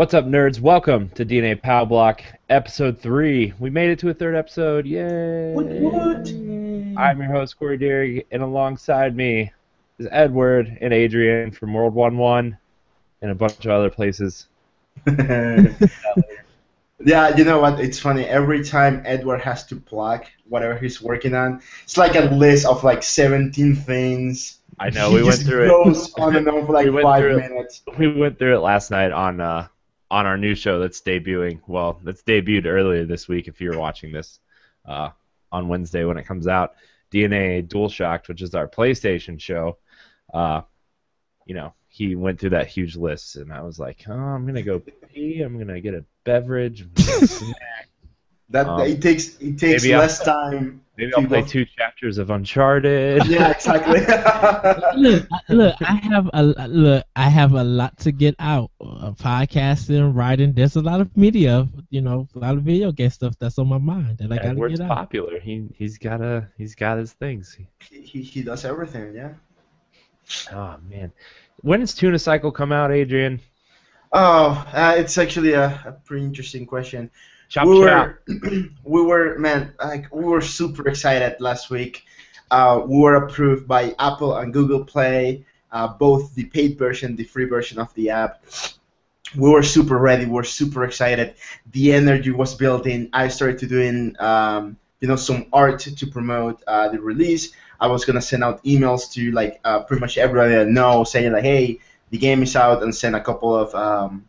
What's up, nerds? Welcome to DNA Pow Block, episode three. We made it to a third episode. Yay! What, what? I'm your host Corey Derry, and alongside me is Edward and Adrian from World One One, and a bunch of other places. yeah, you know what? It's funny. Every time Edward has to plug whatever he's working on, it's like a list of like 17 things. I know he we went through it. goes on and on for like We five through it. minutes. We went through it last night on uh, on our new show that's debuting. Well, that's debuted earlier this week. If you're watching this uh, on Wednesday when it comes out, DNA DualShocked, which is our PlayStation show. Uh, you know, he went through that huge list, and I was like, oh, I'm gonna go pee. I'm gonna get a beverage. I'm gonna snack. That Um, it takes it takes maybe I'll- less time. Maybe I'll play go- two chapters of Uncharted. Yeah, exactly. look, I- look, I have a look. I have a lot to get out. Uh, podcasting, writing. There's a lot of media, you know, a lot of video game stuff that's on my mind that I gotta Edward's get out. popular. He he's got a he's got his things. he, he does everything. Yeah. Oh man, when does Tuna Cycle come out, Adrian? Oh, uh, it's actually a, a pretty interesting question. Chop we were, we were, man, like we were super excited last week. Uh, we were approved by Apple and Google Play, uh, both the paid version, the free version of the app. We were super ready. We were super excited. The energy was building. I started to doing, um, you know, some art to promote uh, the release. I was gonna send out emails to like uh, pretty much everybody I know, saying like, hey, the game is out, and send a couple of um,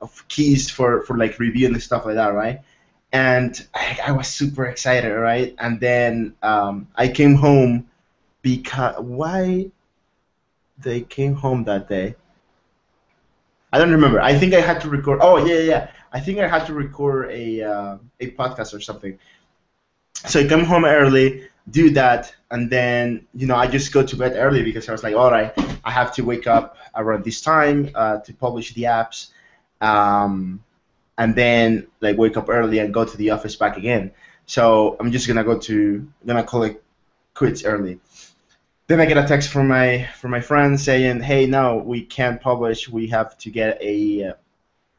of keys for for like reviewing and stuff like that, right? And I, I was super excited, right? And then um, I came home because why they came home that day? I don't remember. I think I had to record. Oh yeah, yeah. yeah. I think I had to record a uh, a podcast or something. So I came home early, do that, and then you know I just go to bed early because I was like, all right, I have to wake up around this time uh, to publish the apps, um, and then like wake up early and go to the office back again. So I'm just gonna go to gonna call it quits early. Then I get a text from my from my friend saying, "Hey, no, we can't publish. We have to get a uh,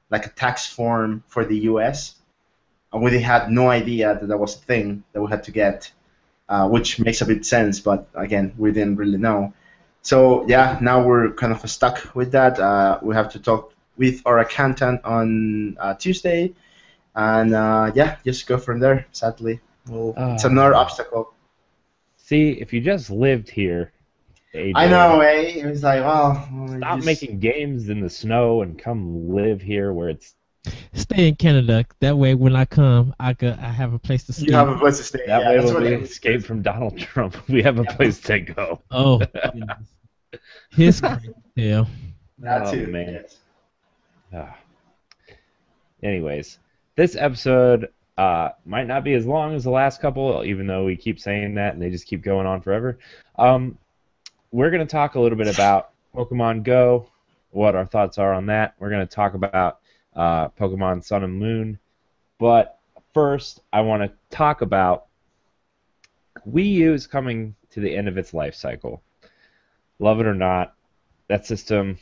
like a tax form for the U.S." And we had no idea that that was a thing that we had to get, uh, which makes a bit sense. But again, we didn't really know. So yeah, now we're kind of stuck with that. Uh, we have to talk with our accountant on uh, Tuesday, and uh, yeah, just go from there. Sadly, well, it's Ah. another obstacle. See, if you just lived here, Adrian, I know, eh? It was like, well, Stop just- making games in the snow and come live here where it's Stay in Canada. That way, when I come, I could I have a place to stay. You have a place to stay. that yeah, way when we it is. escape from Donald Trump, we have a place to go. oh, goodness. his yeah. That Oh, too. man. yes. Ah. Anyways, this episode uh, might not be as long as the last couple, even though we keep saying that and they just keep going on forever. Um, we're going to talk a little bit about Pokemon Go, what our thoughts are on that. We're going to talk about uh, Pokemon Sun and Moon. But first, I want to talk about Wii U is coming to the end of its life cycle. Love it or not, that system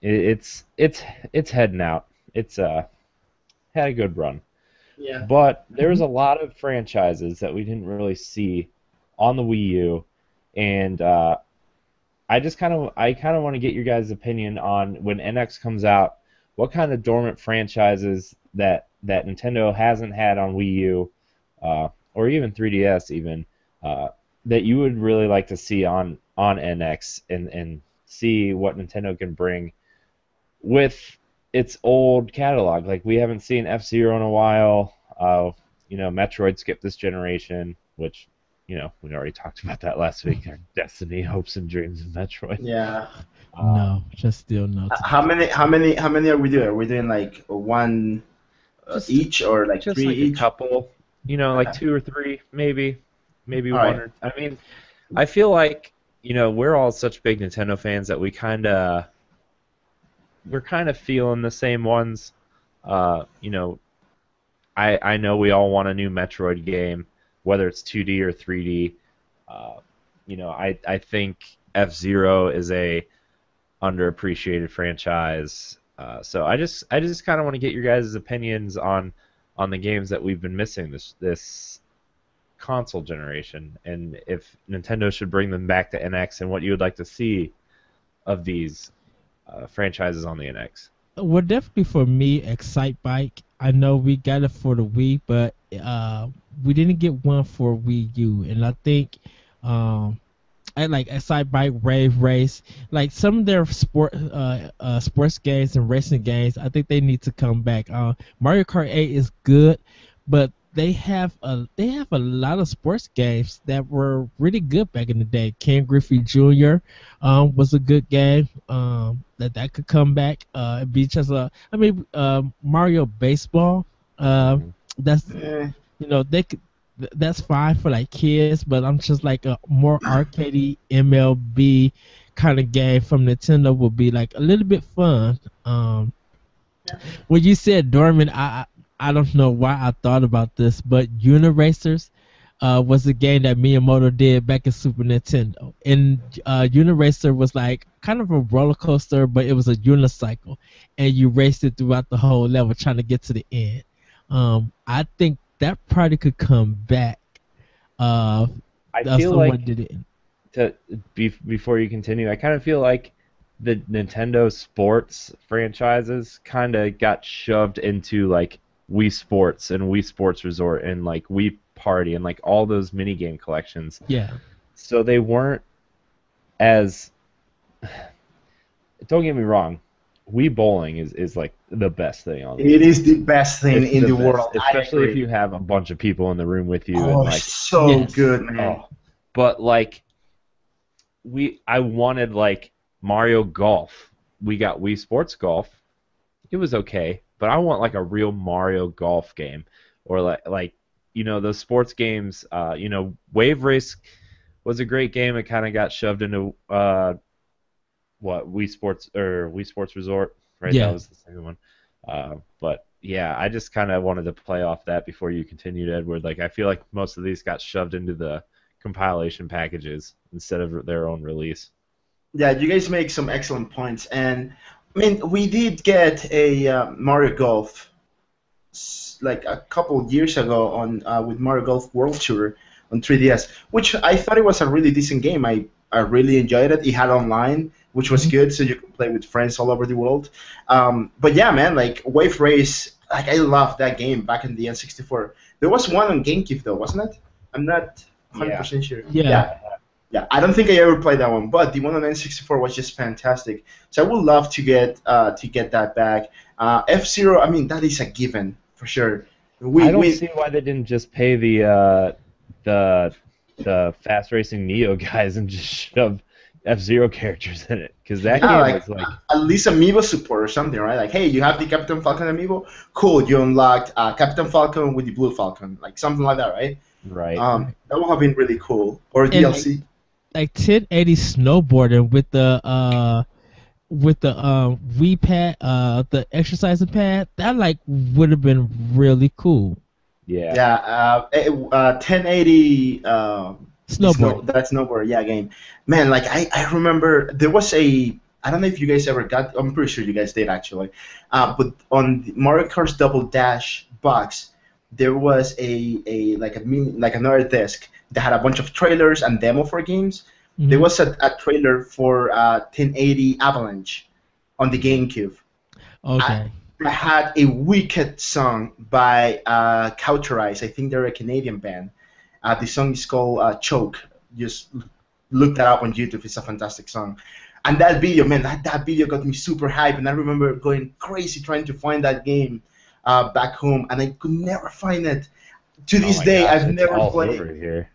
it, it's it's it's heading out. It's uh had a good run. Yeah. But there was a lot of franchises that we didn't really see on the Wii U, and uh, I just kind of I kind of want to get your guys' opinion on when NX comes out, what kind of dormant franchises that that Nintendo hasn't had on Wii U, uh, or even 3DS even, uh, that you would really like to see on on NX and and see what Nintendo can bring with its old catalog. Like we haven't seen F Zero in a while. Uh, you know, Metroid skipped this generation, which you know we already talked about that last week. Our Destiny, hopes, and dreams of Metroid. Yeah. Uh, no, just still no. H- How many? How many? How many are we doing? Are we doing like one uh, Just- each or like three like each? a couple. You know, like two or three, maybe, maybe All one. right. Or, I mean, I feel like you know, we're all such big Nintendo fans that we kind of we're kind of feeling the same ones. Uh, you know, I I know we all want a new Metroid game, whether it's 2D or 3D. Uh, you know, I I think F Zero is a underappreciated franchise. Uh, so I just I just kind of want to get your guys' opinions on on the games that we've been missing this this console generation, and if Nintendo should bring them back to NX, and what you would like to see of these uh, franchises on the NX. Well, definitely for me, Excitebike. I know we got it for the Wii, but uh, we didn't get one for Wii U, and I think um, I like side bike, Wave Race, like some of their sport uh, uh, sports games and racing games. I think they need to come back. Uh, Mario Kart 8 is good, but they have a they have a lot of sports games that were really good back in the day. Ken Griffey Jr. Um, was a good game um, that that could come back. Uh, be just a I mean uh, Mario Baseball. Uh, that's you know they could that's fine for like kids, but I'm just like a more arcadey MLB kind of game from Nintendo would be like a little bit fun. Um, when you said Dorman, I I don't know why I thought about this, but Uniracers uh, was a game that Miyamoto did back in Super Nintendo. And uh, Uniracer was like kind of a roller coaster, but it was a unicycle, and you raced it throughout the whole level trying to get to the end. Um, I think that probably could come back. Uh, I feel like did it. To be, before you continue, I kind of feel like the Nintendo sports franchises kind of got shoved into like Wii Sports and Wii Sports Resort and like Wii Party and like all those mini game collections. Yeah. So they weren't as. Don't get me wrong, Wii Bowling is, is like the best thing on. It is the best thing it's in the, the world, especially if you have a bunch of people in the room with you. Oh, and like, so yes. good, man. Oh, but like, we I wanted like Mario Golf. We got Wii Sports Golf. It was okay, but I want like a real Mario Golf game, or like like you know those sports games. Uh, you know, Wave Race was a great game. It kind of got shoved into uh, what Wii Sports or Wii Sports Resort, right? Yeah. That was the second one. Uh, but yeah, I just kind of wanted to play off that before you continued, Edward. Like I feel like most of these got shoved into the compilation packages instead of their own release. Yeah, you guys make some excellent points, and I mean we did get a uh, Mario Golf like a couple years ago on uh, with Mario Golf World Tour on 3DS, which I thought it was a really decent game. I I really enjoyed it. It had online, which was mm-hmm. good, so you could play with friends all over the world. Um, but yeah, man, like Wave Race, like I loved that game back in the N64. There was one on GameCube though, wasn't it? I'm not 100 yeah. percent sure. Yeah. yeah. yeah. I don't think I ever played that one, but the one on N64 was just fantastic. So I would love to get uh, to get that back. Uh, F Zero, I mean, that is a given for sure. We, I don't we, see why they didn't just pay the uh, the the fast racing Neo guys and just shove F Zero characters in it because that yeah, game like, was like at least amiibo support or something, right? Like, hey, you have the Captain Falcon amiibo, cool. You unlocked uh, Captain Falcon with the Blue Falcon, like something like that, right? Right. Um, that would have been really cool. Or and DLC. Like, like 1080 snowboarding with the uh with the um Wii pad, uh the exercising pad, that like would have been really cool. Yeah. Yeah. Uh, uh 1080. Um, Snowboard. Snow, that snowboard, yeah, game. Man, like I, I remember there was a I don't know if you guys ever got. I'm pretty sure you guys did actually. Uh, but on Mario Kart Double Dash box, there was a, a like a mini, like another disc that had a bunch of trailers and demo for games. Mm-hmm. There was a, a trailer for uh, 1080 Avalanche on the GameCube. Okay. I, I had a wicked song by uh, Cauterize. I think they're a Canadian band. Uh, the song is called uh, Choke. Just look that up on YouTube. It's a fantastic song. And that video, man, that, that video got me super hyped. And I remember going crazy trying to find that game uh, back home, and I could never find it. To this oh day, gosh, I've never all played. Over here.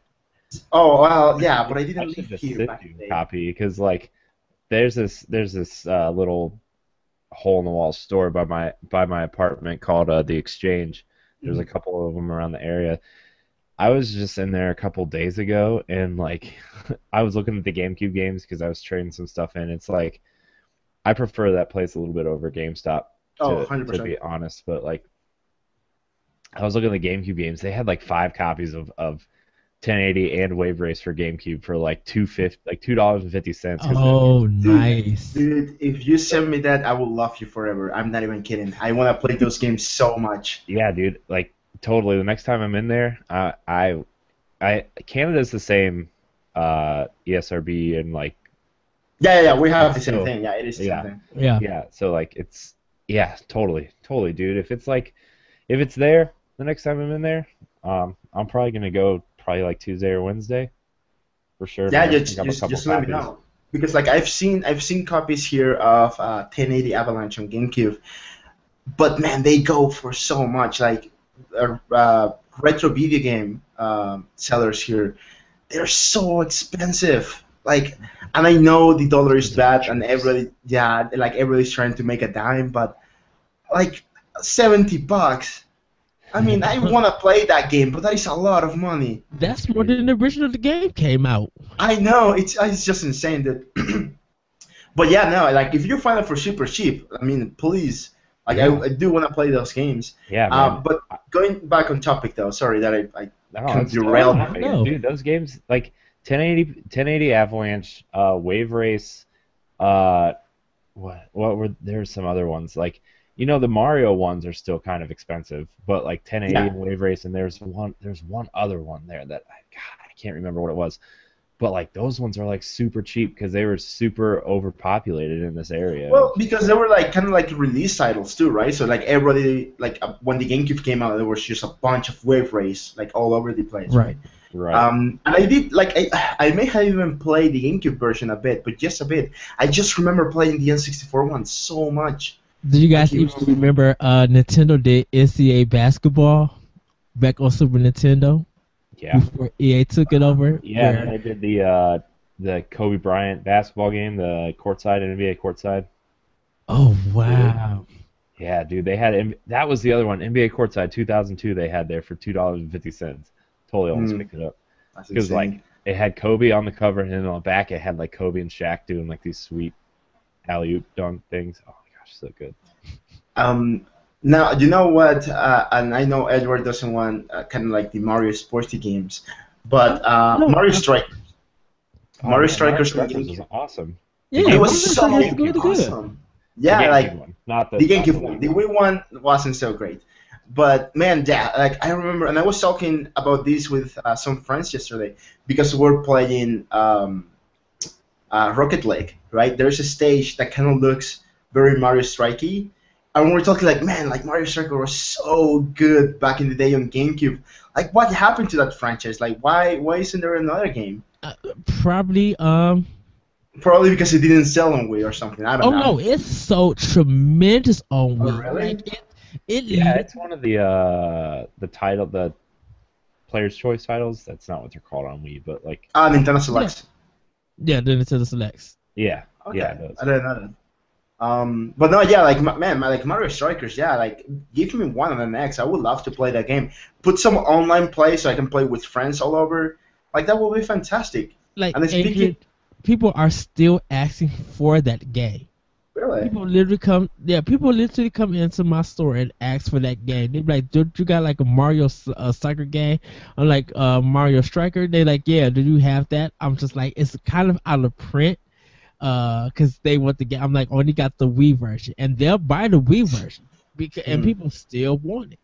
Oh well, yeah, but I didn't I live here back Copy because like there's this there's this uh, little hole in the wall store by my by my apartment called uh, the Exchange. There's mm-hmm. a couple of them around the area. I was just in there a couple days ago, and like, I was looking at the GameCube games because I was trading some stuff in. It's like, I prefer that place a little bit over GameStop. To, Oh, to 100%. be honest, but like, I was looking at the GameCube games. They had like five copies of of 1080 and Wave Race for GameCube for like two fifty, like two dollars and fifty cents. Oh, nice. Dude, if you send me that, I will love you forever. I'm not even kidding. I want to play those games so much. Yeah, dude. Like totally. The next time I'm in there, uh, I, I Canada's the same, uh, ESRB and like Yeah, yeah, yeah. We have the same So, thing. Yeah, it is the yeah. same thing. Yeah. yeah. So like it's yeah, totally, totally, dude. If it's like, if it's there the next time I'm in there, um, I'm probably gonna go probably like Tuesday or Wednesday, for sure. Yeah, man. Just pick up a just, just let me know. Because like I've seen I've seen copies here of uh, 1080 Avalanche on GameCube, but man, they go for so much. Like uh, uh, retro video game um sellers here, they're so expensive. Like, and I know the dollar is bad, and everybody yeah, like everybody's trying to make a dime, but like 70 bucks. I mean, I want to play that game, but that is a lot of money. That's more than the original the game came out. I know it's it's just insane that. but yeah, no, like if you find it for super cheap, I mean, please, like I, I do want to play those games. Yeah, man. Uh, but going back on topic though, sorry that I, I No, Can it's derail totally me. fine, No. dude. Those games like 1080, 1080 Avalanche, uh, Wave Race, uh, what what were there's some other ones like you know the Mario ones are still kind of expensive, but like 1080 Yeah. and Wave Race, and there's one there's one other one there that I God I can't remember what it was, but like those ones are like super cheap because they were super overpopulated in this area. well because they were like kind of like release titles too, right? So like everybody like uh, when the GameCube came out, there was just a bunch of Wave Race like all over the place. Right. right. Um, and I did like I, I may have even played the GameCube version a bit, but just a bit. I just remember playing the N64 one so much. Do you guys Thank you. even remember uh, Nintendo did NCAA basketball back on Super Nintendo yeah. before EA took it over? Yeah, where- and they did the uh, the Kobe Bryant basketball game, the courtside NBA courtside. Oh wow. Yeah, dude, they had that was the other one, NBA courtside 2002. They had there for two dollars and fifty cents. Totally almost Hmm. picked it up That's because like it had Kobe on the cover, and then on the back it had like Kobe and Shaq doing like these sweet alley oop dunk things. Oh my gosh, so good. Um, now you know what, uh, and I know Edward doesn't want uh, kind of like the Mario sporty games, but uh, No, Mario I- Strikers. Oh, Mario man, Strikers on Strikers was awesome. Yeah, it was so Strikers is really good. awesome. The Yeah, GameCube like one, not the the not GameCube one. The Wii one wasn't so great, but man, yeah, like I remember, and I was talking about this with uh, some friends yesterday because we're playing um, uh, Rocket League, right? There's a stage that kind of looks very Mario Strikey, and we're talking like, man, like Mario Striker was so good back in the day on GameCube. Like, what happened to that franchise? Like, why why isn't there another game? Probably um Probably because it didn't sell on Wii or something. I don't oh know. Oh no, it's so tremendous on Oh, Wii. really? Like, it, it Yeah, it's one of the uh the title the player's choice titles. That's not what they're called on Wii, but like Ah, Nintendo Selects. yeah, the Nintendo Selects. yeah, Okay. yeah, it does. I didn't know that. Um, but no, yeah, like man, like Mario Strikers, yeah, like give me one on the NX. I would love to play that game. Put some online play so I can play with friends all over. Like that would be fantastic. Like And speaking- people are still asking for that game. Really? People literally come, yeah. People literally come into my store and ask for that game. They be like, "Don't you got like a Mario uh, soccer game?" I'm like, uh, "Mario Striker." They like, "Yeah, do you have that?" I'm just like, it's kind of out of print, uh, cause they want the game. I'm like, only got the Wii version, and they'll buy the Wii version because and Hmm. people still want it.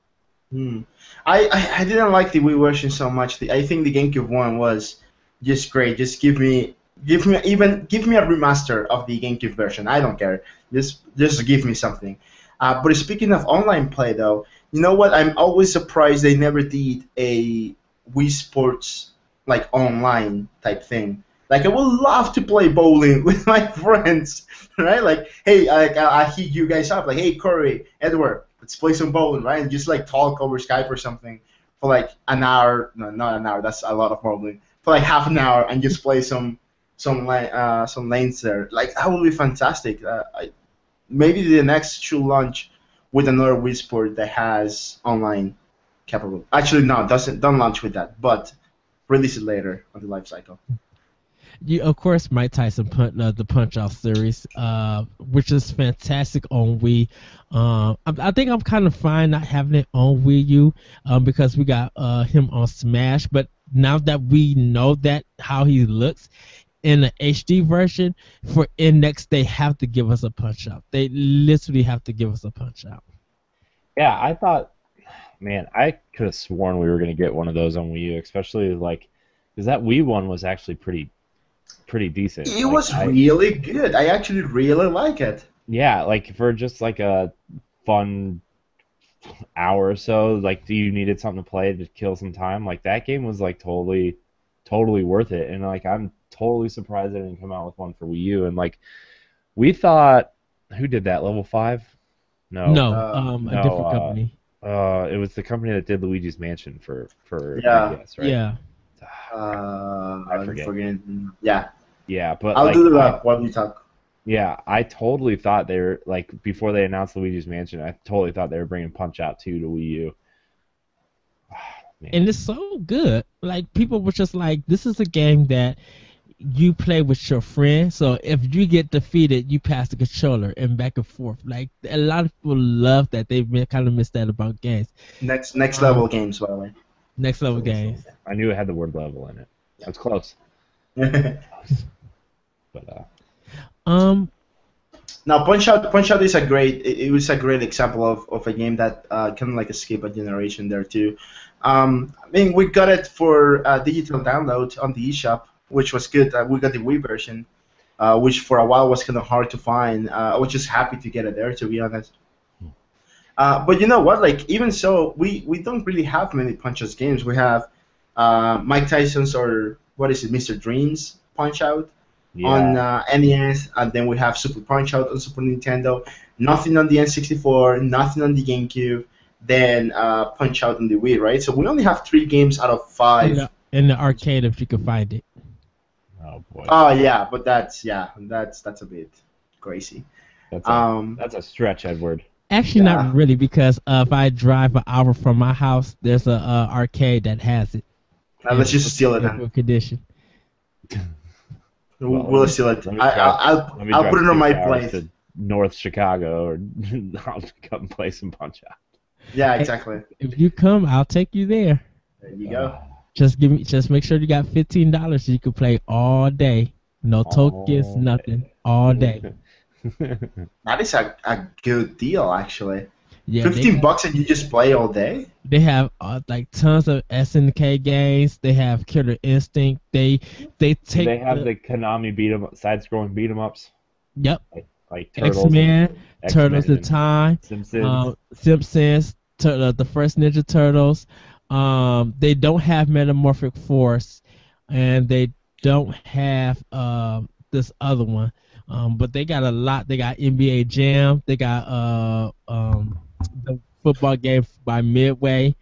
Hmm. I, I I didn't like the Wii version so much. The, I think the GameCube one was just great. Just give me give me even give me a remaster of the GameCube version. I don't care. Just just give me something. Uh, but speaking of online play though, you know what? I'm always surprised they never did a Wii Sports like online type thing. Like I would love to play bowling with my friends, right? Like, hey, I, I, hit you guys up. Like, hey, Corey, Edward, let's play some bowling, right? And just like talk over Skype or something for like an hour. No, not an hour. That's a lot of bowling. For like half an hour and just play some some uh, some lanes there. Like that would be fantastic. Uh, I, maybe the NX should launch with another Wii Sport that has online. capable. Actually, no, doesn't don't launch with that, but release it later on the life cycle. You, of course, Mike Tyson punch uh, the Punch Out series, uh, which is fantastic on Wii. Uh, I, I, think I'm kind of fine not having it on Wii U um, because we got uh, him on Smash. But now that we know that how he looks in the HD version for Index, they have to give us a Punch Out. They literally have to give us a Punch Out. Yeah, I thought, man, I could have sworn we were to get one of those on Wii U, especially like because that Wii one was actually pretty pretty decent. It like, was I, really good. I actually really like it. Yeah, like for just like a fun hour or so, like do you needed something to play to kill some time? Like that game was like totally, totally worth it. And like I'm totally surprised they didn't come out with one for Wii U. And like we thought, who did that? Level five? No. No, Uh, um, a no, different uh, company. Uh, it was the company that did Luigi's Mansion for for Yeah. 3DS, right? Yeah. Uh, I forget. forgetting. Yeah, Yeah, but I'll like, do I- that while you talk. Yeah, I totally thought they were like before they announced Luigi's Mansion. I totally thought they were bringing Punch Out 2 to Wii U. Man. and it's so good. Like people were just like, this is a game that you play with your friend. So if you get defeated, you pass the controller and back and forth. Like a lot of people love that. They kind of missed that about games. Next next Um, level games, by the way. Next level games. I knew it had the word level in it. That's close, but uh, Um, now, Punch Out Punch Out is a great. It, it was a great example of, of a game that uh, kind of like escape a generation there too. Um, I mean, we got it for uh, digital download on the eShop, which was good. Uh, we got the Wii version, uh, which for a while was kind of hard to find. Uh, I was just happy to get it there, to be honest. Uh, but you know what? Like even so, we, we don't really have many Punch Out games. We have uh, Mike Tyson's or what is it, Mr. Dreams Punch Out yeah. on uh, NES, and then we have Super Punch Out on Super Nintendo. Nothing on the N64, nothing on the GameCube. Then uh, Punch Out on the Wii, right? So we only have three games out of five. in the, in the arcade if you can find it. oh boy, Oh yeah, but that's yeah, that's that's a bit crazy. that's a, Um, that's a stretch, Edward. Actually, Yeah. not really, because uh, if I drive an hour from my house, there's a uh, arcade that has it. now let's just steal it then. condition. We'll, Well, we'll steal it. I, try- I, Let I'll I'll put it on my place. to North Chicago, or I'll come play some Punch Out. Yeah, exactly. If you come, I'll take you there. There you go. Just give me, just make sure you got fifteen dollars so you can play all day. No tokens, nothing, all day. That is a, a good deal actually. Yeah, Fifteen they, bucks and you just play all day. they have uh, like tons of SNK games. They have Killer Instinct. They they take they have the, the Konami beat 'em side-scrolling beat 'em ups yep like Turtles, X Men, X-Men Turtles in and Time, Simpsons. um, Simpsons, tur- uh, the first Ninja Turtles. Um, they don't have Metamorphic Force, and they don't have um, this other one. Um, but they got a lot. They got NBA Jam. They got uh, um, the football game by Midway.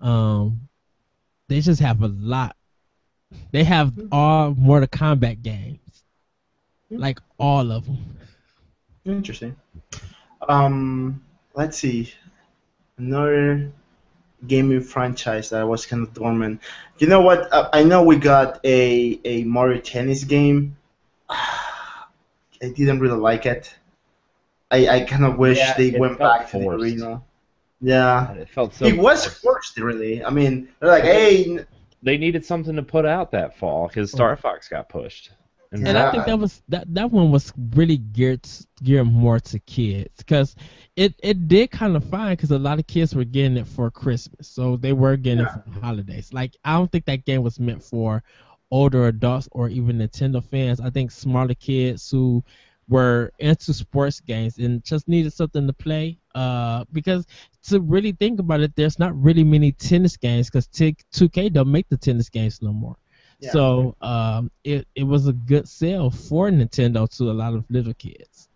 Um, they just have a lot. They have all Mortal Kombat games, like all of them. Interesting. Um, let's see. Another gaming franchise that was kind of dormant. You know what? Uh, I know we got a a Mario Tennis game. I didn't really like it. I, I kind of wish Yeah, they went felt back to the forced. original. Yeah, it felt so. it was forced. forced, really. I mean, they're like, hey, They needed something to put out that fall because Star mm. Fox got pushed. And And I think that was that that one was really geared geared more to kids because it it did kind of fine because a lot of kids were getting it for Christmas, so they were getting Yeah. it for the holidays. Like I don't think that game was meant for older adults or even Nintendo fans. I think smaller kids who were into sports games and just needed something to play. Uh, because to really think about it, there's not really many tennis games because 2K don't make the tennis games no more. Yeah. So um, it it was a good sale for Nintendo to a lot of little kids.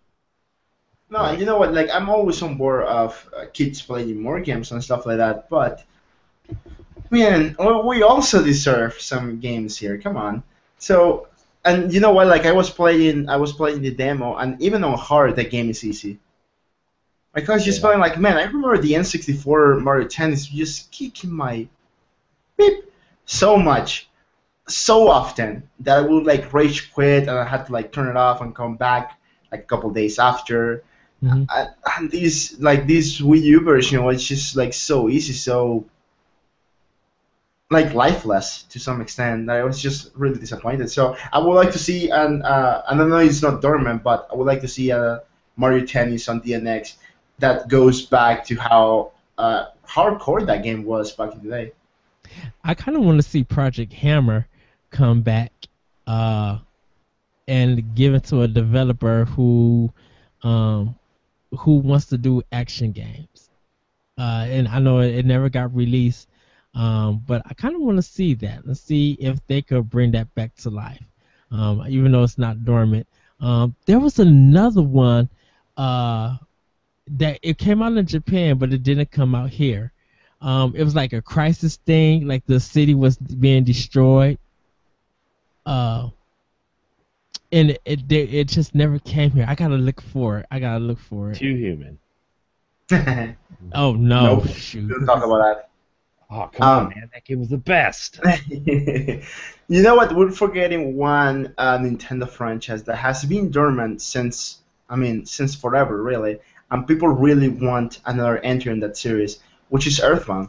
No, you know what? Like, I'm always on board of uh, kids playing more games and stuff like that. But man, well, we also deserve some games here. Come on. So, and you know what? Like, I was playing, I was playing the demo, and even on hard, that game is easy. Like I was just Yeah. feeling like, man, I remember the N64 Mario Tennis just kicking my beep so much, so often that I would like rage quit and I had to like turn it off and come back like a couple days after. Mhm. And, and this like this Wii U version was just like so easy, so like lifeless to some extent. I was just really disappointed. So I would like to see and uh, and I know it's not dormant, but I would like to see a Mario Tennis on DNX that goes back to how uh, hardcore that game was back in the day. I kind of want to see Project Hammer come back uh, and give it to a developer who um, who wants to do action games. Uh, and I know it, it never got released, um, but I kind of want to see that. Let's see if they could bring that back to life, um, even though it's not dormant. Um, there was another one uh, that it came out in Japan, but it didn't come out here. Um, it was like a crisis thing, like the city was being destroyed. Uh, and it, it it just never came here. I gotta look for it. I gotta look for it. Too human. Oh no! Nope. Shoot. We'll talk about Oh come on, Um, man! That game was the best. you know what? We're forgetting one uh, Nintendo franchise that has been dormant since, I mean, since forever, really. And people really want another entry in that series, which is Earthbound.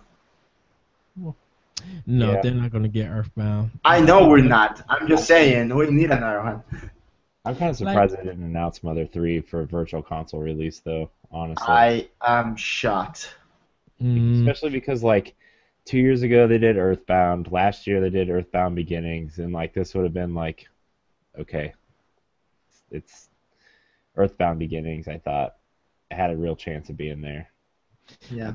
No, Yeah. they're not gonna get Earthbound. I know we're not. I'm just saying we need another one. I'm kind of surprised they didn't announce Mother 3 for a virtual console release, though. Honestly, I am shocked. Mm, especially because like two years ago they did Earthbound, last year they did Earthbound Beginnings, and like this would have been like, okay, it's Earthbound Beginnings. I thought it had a real chance of being there. Yeah.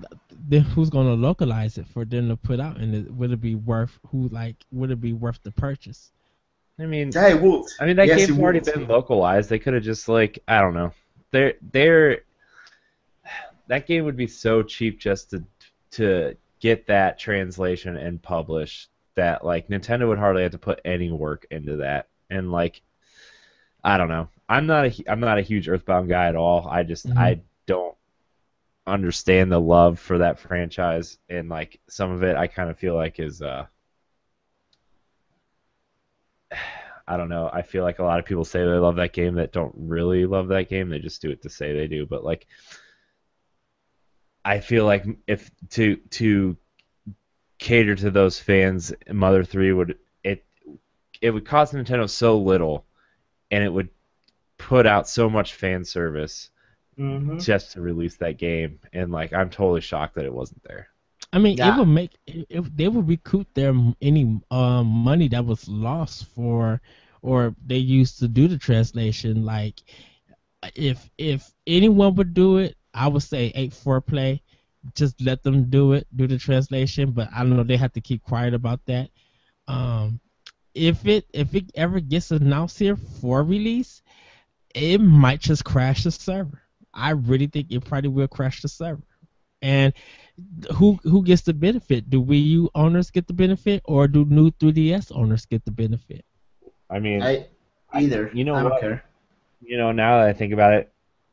then who's gonna localize it for them to put out? And it, would it be worth who like would it be worth the purchase? I mean, Yeah, it would. I mean that Yes, game's already been localized. They could have just like I don't know. They're they're that game would be so cheap just to to get that translation and publish that like Nintendo would hardly have to put any work into that. And like I don't know. I'm not a I'm not a huge Earthbound guy at all. I just Mhm. I don't understand the love for that franchise and like some of it I kind of feel like is uh I don't know. I feel like a lot of people say they love that game that don't really love that game. They just do it to say they do. But like, I feel like if to to cater to those fans, Mother Three would it it would cost Nintendo so little, and it would put out so much fan service hmm just to release that game. And like, I'm totally shocked that it wasn't there. I mean, Yeah. it would make if they would recoup their any um, money that was lost for, or they used to do the translation. Like, if if anyone would do it, I would say eight four play. Just let them do it, do the translation. But I don't know, they have to keep quiet about that. Um, if it if it ever gets announced here for release, it might just crash the server. I really think it probably will crash the server. And who who gets the benefit? Do Wii U owners get the benefit, or do new 3DS owners get the benefit? I mean, I either. You know I don't what? care. you know, now that I think about it,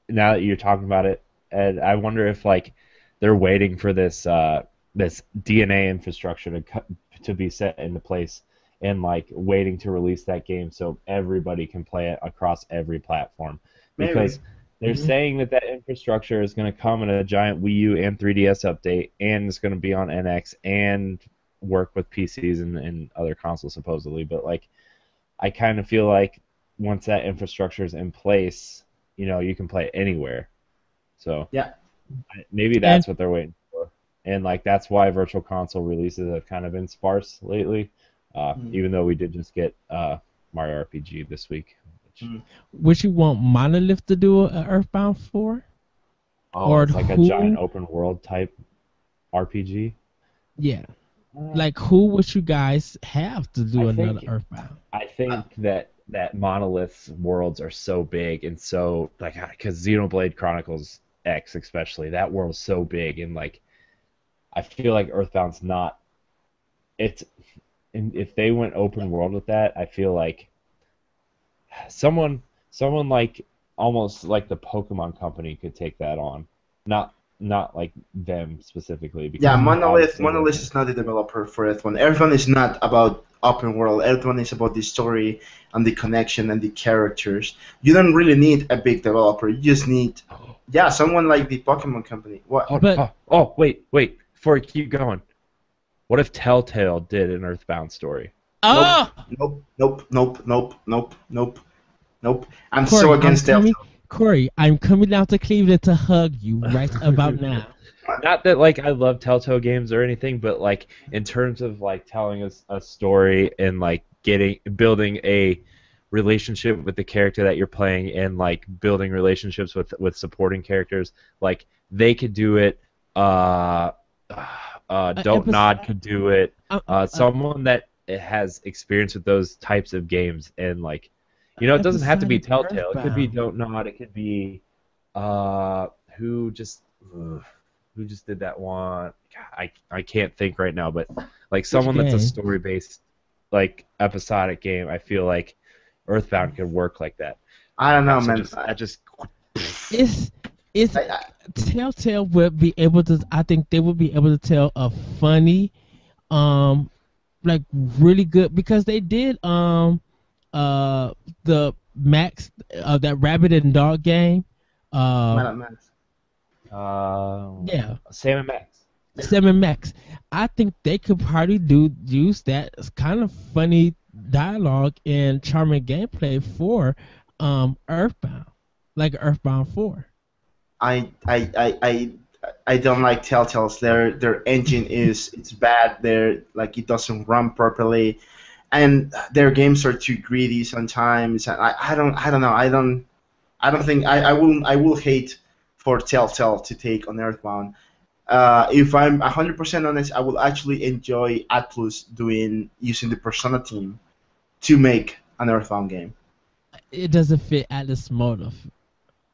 now that you're talking about it, and I wonder if like they're waiting for this uh, this DNA infrastructure to to be set into place and like waiting to release that game so everybody can play it across every platform Maybe. because they're Mhm. saying that that infrastructure is going to come in a giant Wii U and 3DS update and it's going to be on NX and work with PCs and, and other consoles supposedly but like I kind of feel like once that infrastructure is in place, you know, you can play it anywhere. So Yeah. Maybe that's what they're waiting for, and like that's why virtual console releases have kind of been sparse lately. Uh, Mm. Even though we did just get uh, Mario RPG this week. Which, Mm. Would you want Monolith to do a Earthbound for? oh, Or it's like a giant open world type RPG. Yeah. Uh, Like who would you guys have to do I another think- Earthbound? I think Uh, that that monolith's worlds are so big and so like because Xenoblade Chronicles X especially that world's so big and like I feel like Earthbound's not it's and if they went open world with that I feel like someone someone like almost like the Pokemon company could take that on not not like them specifically. because Yeah, Monolith. Monolith is not the developer for Earthbound. Earthbound is not about open world. Earthbound is about the story and the connection and the characters. You don't really need a big developer. You just need, yeah, someone like the Pokemon Company. What? Hold- But- oh, oh, wait, wait. Before you keep going, what if Telltale did an Earthbound story? Oh, Nope. Nope. Nope. Nope. Nope. Nope. Nope. I'm Corey, so against I'm coming, Telltale. Corey, I'm coming down to Cleveland to hug you right about now. Not that like I love Telltale games or anything, but like in terms of like telling us a story and like getting building a relationship with the character that you're playing and like building relationships with with supporting characters, like they could do it. Uh, uh, Don't episode- Nod could do it. Uh, Uh, someone that has experience with those types of games and like, you know, it doesn't have to be Episodic Telltale. It could be Don't Nod. It could be, uh, who just. ugh, who just did that one? I I can't think right now, but like someone that's a story based, like episodic game. I feel like Earthbound could work like that. I don't know, So man. just- I just It's it's I, I, Telltale would be able to. I think they would be able to tell a funny, um, like really good because they did um, uh, the Max uh, that rabbit and dog game. Uh, man, man. uh, yeah, Sam and Max. Seven Max. I think they could probably do use that as kind of funny dialogue and charming gameplay for um Earthbound, like Earthbound Four. I, I, I, I, I don't like Telltale's. Their their engine is it's bad. They're like it doesn't run properly, and their games are too greedy sometimes. And I, I don't I don't know. I don't I don't think I, I will I will hate for Telltale to take on Earthbound. Uh, if I'm 100% honest, I will actually enjoy Atlus doing using the Persona team to make an Earthbound game. It doesn't fit Atlus motive.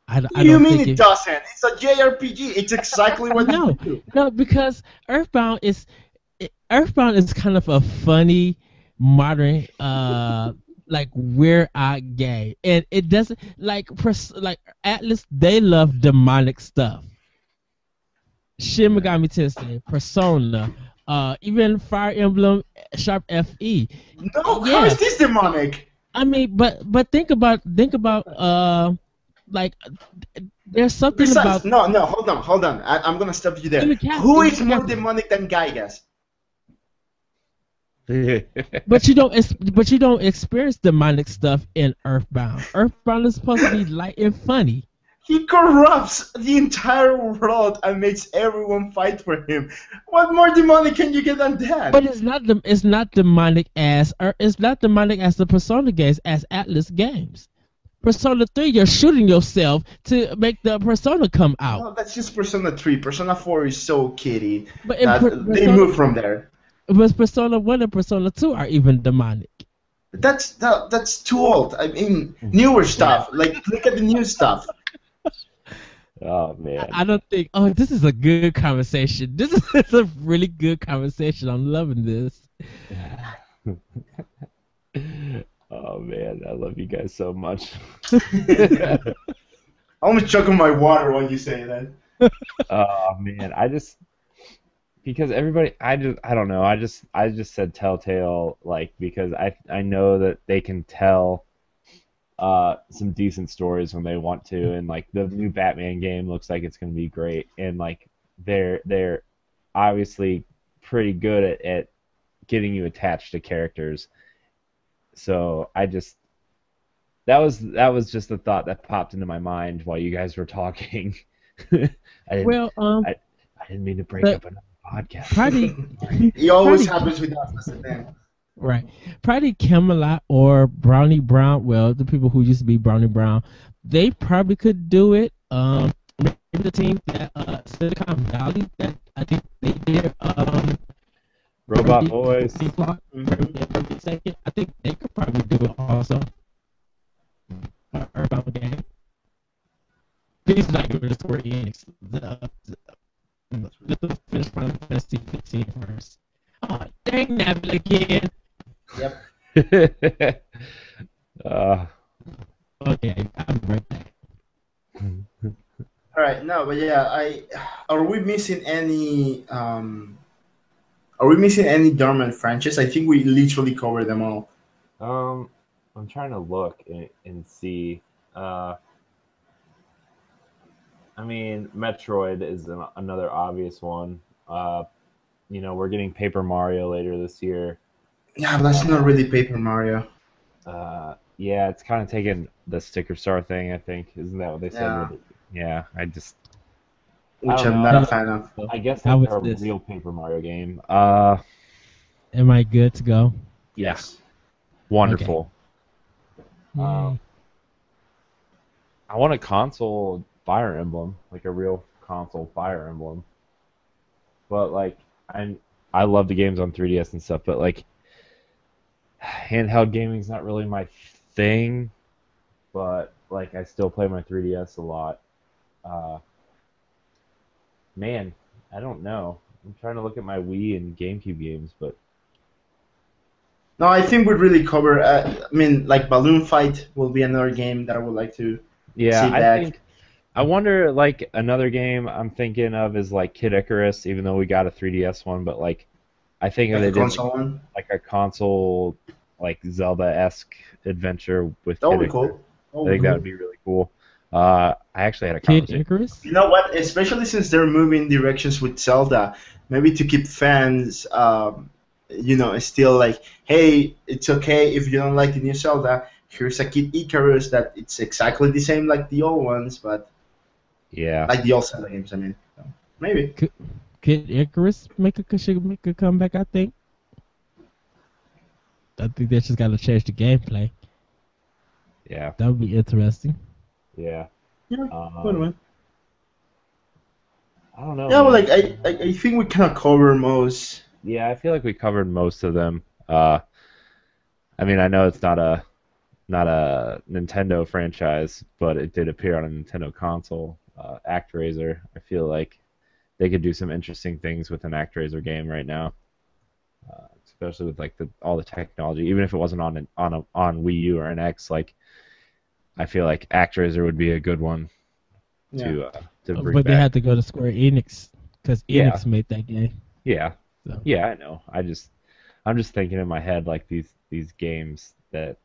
I, d- I you don't mean think it doesn't? It's a JRPG. It's exactly what No. do. No, because Earthbound is it- Earthbound is kind of a funny modern uh like weird eye game, and it doesn't like pers- like Atlus. They love demonic stuff. Shin Megami Tensei, Persona, uh, even Fire Emblem, Sharp FE. No, how Yeah. is this demonic? I mean, but but think about think about uh like there's something Besides, about no, no, hold on, hold on. I, I'm gonna stop you there. Give me Cap- Who give is me more Cap- demonic than Giygas? But you don't, but you don't experience demonic stuff in Earthbound. Earthbound is supposed to be light and funny. He corrupts the entire world and makes everyone fight for him. What more demonic can you get than that? But it's not, dem- it's not demonic as, or it's not demonic as the Persona games, as Atlus games. Persona 3, you're shooting yourself to make the Persona come out. no, that's just Persona 3. Persona 4 is so kiddie. But Per- they Persona, move from there. but Persona 1 and Persona 2 are even demonic. That's that, that's too old. I mean, newer stuff. Like look at the new stuff. Oh man. I don't think. Oh, this is a good conversation. This is a really good conversation. I'm loving this. oh man, I love you guys so much. I almost choke my water when you say that. oh man, I just because everybody, I just, I don't know. I just, I just said Telltale like because I, I know that they can tell uh, some decent stories when they want to, and like the new Batman game looks like it's gonna be great, and like they're they're obviously pretty good at, at getting you attached to characters. So I just that was that was just the thought that popped into my mind while you guys were talking. I didn't, Well, um, I didn't mean to break But- up another podcast. probably It always Probably- happens with us. That's the thing. Right. Probably Camelot or Brownie Brown. Well, the people who used to be Brownie Brown, they probably could do it. Um, maybe the team that uh, Silicon Valley that I think they did. Um, Robot Boys. Kirby Clark, Kirby- Kirby Second. I think they could probably do it also. Uh, Earthbound game. Please not it a Square Enix. The, the, let's finish Final Fantasy 15 first. Oh, dang Navi again. Yep. uh, Okay, I'm right back. All right. right. No, but yeah, I are we missing any? Um, are we missing any dormant franchise? I think we literally covered them all. Um, I'm trying to look and, and see. Uh, I mean, Metroid is an, another obvious one. Uh, you know, we're getting Paper Mario later this year. Yeah, but that's not really Paper Mario. Uh, yeah, it's kind of taking the sticker star thing. I think isn't that what they said? Yeah. Yeah, I just Which I don't I'm know. not a fan of. I guess How that's was a this? real Paper Mario game. Uh, Am I good to go? Yes. wonderful. Yay. Um, I want a console Fire Emblem, like a real console Fire Emblem. But like, I I love the games on 3DS and stuff, but like, handheld gaming's not really my thing. But like, I still play my 3DS a lot. Uh, man, I don't know. I'm trying to look at my Wii and GameCube games, but No, I think we'd really cover. Uh, I mean, like Balloon Fight will be another game that I would like to. Yeah, See I think. I wonder, like another game I'm thinking of is like Kid Icarus, even though we got a 3DS one, but like I think Like they a did console one. like a console like Zelda-esque adventure with That would Kid be cool. Icarus, I think be that would be really cool. Uh, I actually had a Kid conversation. Icarus? You know what? Especially since they're moving directions with Zelda, maybe to keep fans, um, you know, still like, hey, it's okay if you don't like the new Zelda. Here's a Kid Icarus that it's exactly the same like the old ones, but Yeah, like the old Zelda games. I mean, so, maybe. Kid Icarus make a should make a comeback. I think. I think they just got to change the gameplay. yeah, That would be interesting. yeah. Yeah, Um, wait. I don't know. Yeah, but like I, I, I think we kind of cover most. Yeah, I feel like we covered most of them. Uh, I mean, I know it's not a not a Nintendo franchise, but it did appear on a Nintendo console. Uh, ActRaiser. I feel like they could do some interesting things with an ActRaiser game right now, uh, especially with like the all the technology. Even if it wasn't on an, on a, on Wii U or an X, like I feel like ActRaiser would be a good one Yeah. to uh, to bring But they had to go to Square Enix because Yeah. Enix made that game. Yeah, So. Yeah, I know. I just I'm just thinking in my head like these these games that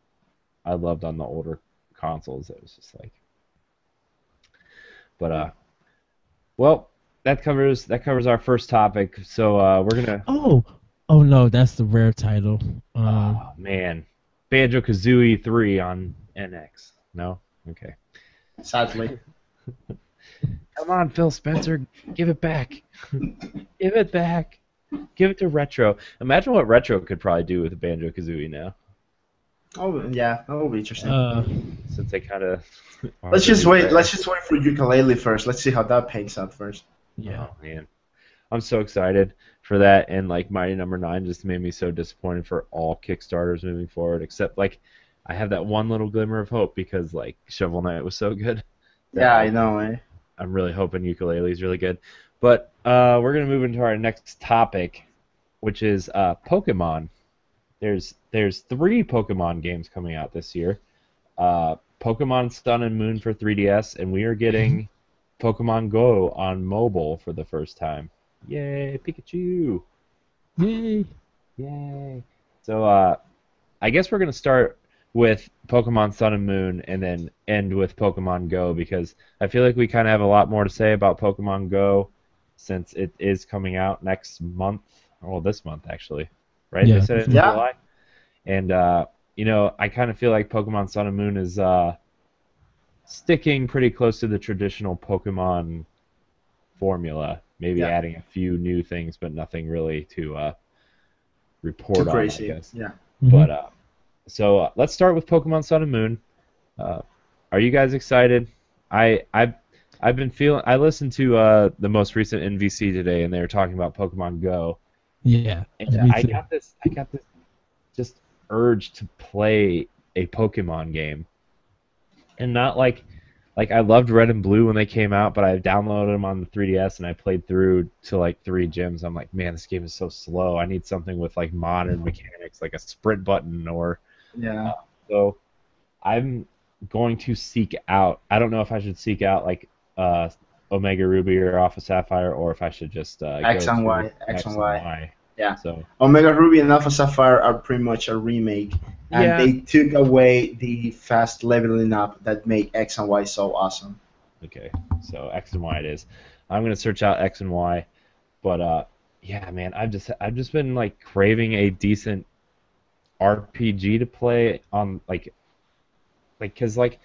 I loved on the older consoles. It was just like But uh well, that covers that covers our first topic. So uh we're going to Oh, oh no, that's the rare title. Um, Oh man. Banjo-Kazooie 3 on NX. No? Okay. Sadly. Come on, Phil Spencer, give it back. give it back. Give it to Retro. Imagine what Retro could probably do with Banjo Kazooie now. Oh yeah, that will be interesting. uh, since they kind of. let's just wait. Let's just wait for Yooka-Laylee first. Let's see how that pans out first. Yeah. Oh man, I'm so excited for that, and like Mighty Number Nine just made me so disappointed for all Kickstarters moving forward. Except like, I have that one little glimmer of hope because like Shovel Knight was so good. Yeah, I know. Eh? I'm really hoping Yooka-Laylee is really good. But uh, we're gonna move into our next topic, which is uh, Pokemon. There's there's three Pokemon games coming out this year. Uh, Pokemon Sun and Moon for 3DS, and we are getting Pokemon Go on mobile for the first time. Yay, Pikachu! Yay. Yay! So uh, I guess we're gonna start with Pokemon Sun and Moon, and then end with Pokemon Go because I feel like we kind of have a lot more to say about Pokemon Go since it is coming out next month. Well, this month actually, right? Yeah, They said it in Yeah. July, and uh, you know I kind of feel like Pokemon Sun and Moon is uh, sticking pretty close to the traditional Pokemon formula. Maybe Yeah. adding a few new things, but nothing really to uh, report Too on. crazy. I guess. Yeah. Mhm. But uh, so uh, let's start with Pokemon Sun and Moon. Uh, are you guys excited? I I've I've been feeling. I listened to uh, the most recent NVC today, and they were talking about Pokemon Go, yeah. and I too. got this. I got this just urge to play a Pokemon game, and not like like I loved Red and Blue when they came out, but I downloaded them on the 3DS and I played through to like three gyms. I'm like, man, this game is so slow. I need something with like modern mechanics, like a sprint button or Yeah. so I'm going to seek out. I don't know if I should seek out like uh, Omega Ruby or Alpha Sapphire, or if I should just uh, X and Y, X and Y. Yeah. So Omega Ruby and Alpha Sapphire are pretty much a remake, and Yeah. they took away the fast leveling up that made X and Y so awesome. okay, so X and Y it is. I'm gonna search out X and Y, but uh, yeah, man, I've just I've just been like craving a decent RPG to play on like like because like